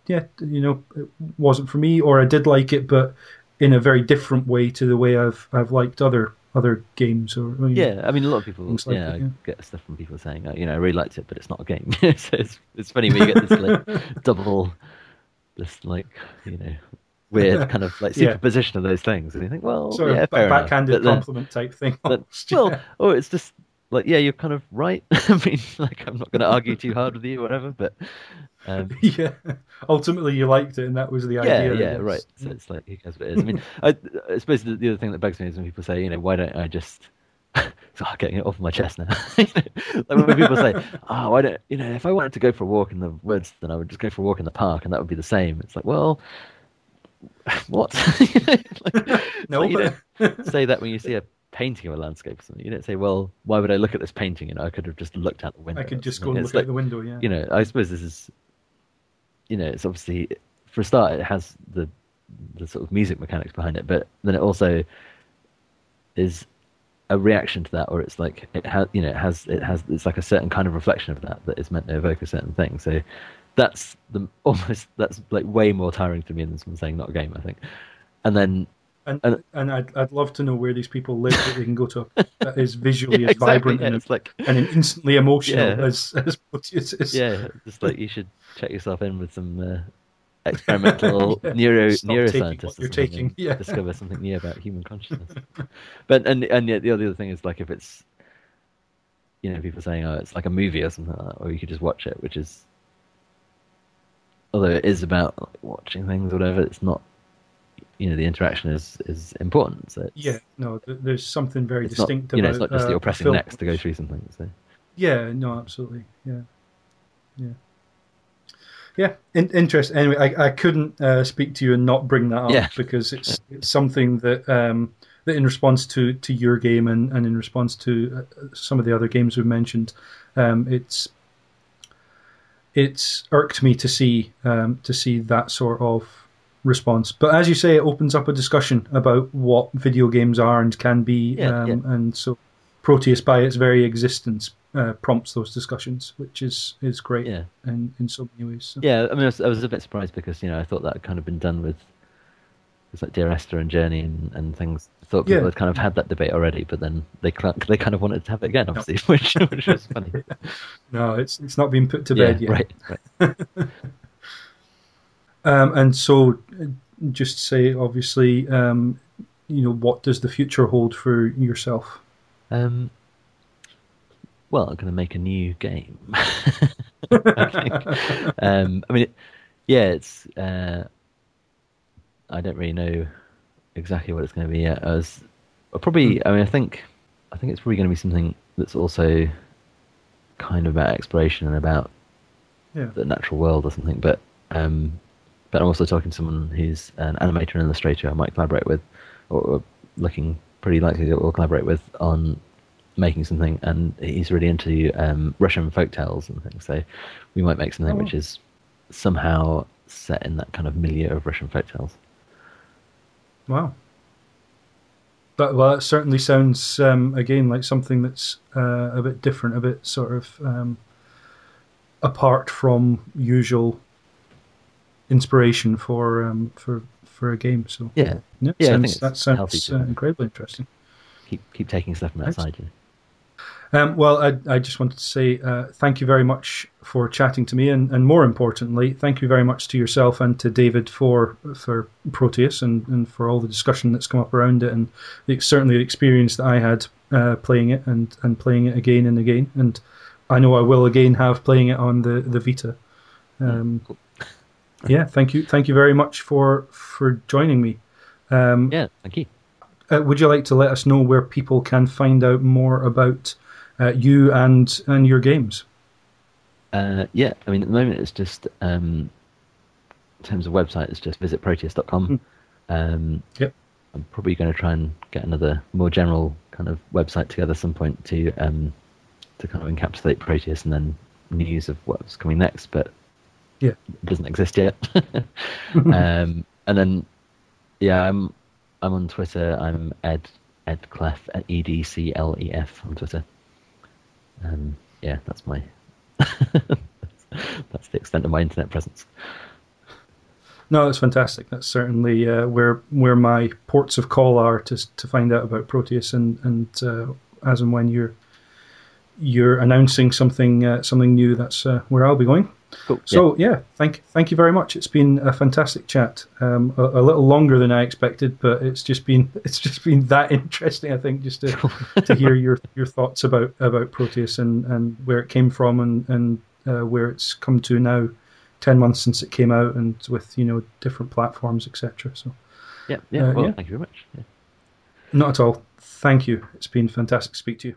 yeah, you know, it wasn't for me, or I did like it, but in a very different way to the way I've I've liked other other games. Or or, you know, Yeah, I mean, a lot of people, like yeah, that, yeah. I get stuff from people saying, oh, you know, I really liked it, but it's not a game. so it's, it's funny when you get this like double, this like, you know, weird kind of like Yeah. superposition of those things, and you think, well, sort yeah, of backhanded compliment type thing. but- well, yeah. or it's just like, yeah, you're kind of right. I mean, like, I'm not going to argue too hard with you, or whatever, but um, yeah. Ultimately, you liked it, and that was the yeah, idea. I yeah, right. So it's like, who cares what it is? I mean, I, I suppose the, the other thing that bugs me is when people say, you know, why don't I just. So I'm getting it off my chest now. You know, like when people say, "Oh, why don't you know? If I wanted to go for a walk in the woods, then I would just go for a walk in the park, and that would be the same." It's like, well, what? Like, No, like you but- don't say that when you see a painting of a landscape or something. You don't say, "Well, why would I look at this painting?" You know, I could have just looked out the window. I could just go and look like- out the window. Yeah. you know, I suppose this is, you know, it's obviously for a start, it has the the sort of music mechanics behind it, but then it also is a reaction to that, or it's like it has, you know, it has it has it's like a certain kind of reflection of that that is meant to evoke a certain thing. So that's the almost that's like way more tiring to me than someone saying not a game. I think, and then And And- and I'd I'd love to know where these people live that they can go to that is visually yeah, as exactly, vibrant yeah, and, it's like and instantly emotional Yeah. as as Proteus is. yeah, just like you should check yourself in with some uh, experimental Yeah. neuro Stop neuroscientists you're taking, and yeah. discover something new about human consciousness. but and and yet the other thing is like if it's you know people saying oh it's like a movie or something like that, or you could just watch it, which is although it is about like, watching things or whatever, it's not. You know the interaction is is important. So Yeah, no, there's something very it's not distinct you know about it's not just uh, you're pressing film. next to go through something. So Yeah, no, absolutely. Yeah, yeah, yeah. In- interesting. Anyway, I, I couldn't uh, speak to you and not bring that up Yeah. because it's it's something that um, that in response to, to your game and, and in response to uh, some of the other games we've mentioned, um, it's it's irked me to see um, to see that sort of response. But as you say, it opens up a discussion about what video games are and can be, Yeah, um, yeah. and so Proteus, by its very existence, uh, prompts those discussions, which is is great yeah. in in so many ways. So. Yeah, I mean, I was, I was a bit surprised because you know I thought that had kind of been done with, it's like Dear Esther and Journey and, and things. I thought people Yeah. had kind of had that debate already, but then they they kind of wanted to have it again, obviously, which which was funny. No, it's it's not been put to yeah, bed yet. right, right. Um, and so, just to say, obviously, um, you know, what does the future hold for yourself? Um, well, I'm going to make a new game. I. Um, I mean, it, yeah, it's. Uh, I don't really know exactly what it's going to be yet. I was probably. I mean, I think. I think it's probably going to be something that's also kind of about exploration and about Yeah. the natural world or something. But um, but I'm also talking to someone who's an animator and illustrator I might collaborate with, or, looking pretty likely that we'll collaborate with on making something, and he's really into um, Russian folk tales and things. So we might make something Oh. which is somehow set in that kind of milieu of Russian folk tales. Wow. But well, it certainly sounds um, again like something that's uh, a bit different, a bit sort of um, apart from usual inspiration for um, for for a game. So Yeah, yeah, Yeah, I sounds, that sounds uh, incredibly interesting. keep keep taking stuff from outside. You. Um, well, I, I just wanted to say uh, thank you very much for chatting to me, and, and more importantly, thank you very much to yourself and to David for for Proteus and, and for all the discussion that's come up around it, and the, certainly the experience that I had uh, playing it and, and playing it again and again, and I know I will again have playing it on the the Vita. Um, Cool. Yeah, thank you, thank you very much for for joining me. Um, Yeah, thank you. uh, would you like to let us know where people can find out more about uh, you and and your games? Uh, yeah, I mean, at the moment it's just um, in terms of website, it's just visit proteus.com. Um, Yep. I'm probably going to try and get another more general kind of website together some point to um, to kind of encapsulate Proteus and then news of what's coming next, but Yeah. it doesn't exist yet. um, and then, yeah, I'm I'm on Twitter. I'm Ed Ed Clef at E D C L E F on Twitter. Um, yeah, that's my that's the extent of my internet presence. No, that's fantastic. That's certainly uh, where where my ports of call are to to find out about Proteus and and uh, as and when you're you're announcing something uh, something new. That's uh, where I'll be going. Cool. So yeah, thank thank you very much. It's been a fantastic chat. Um, a, a little longer than I expected, but it's just been it's just been that interesting. I think just to, to hear your, your thoughts about, about Proteus and, and where it came from and and uh, where it's come to now. Ten months since it came out, and with you know different platforms, etc. So yeah, yeah. uh, well, yeah. thank you very much. Yeah. not at all. Thank you. It's been fantastic to speak to you.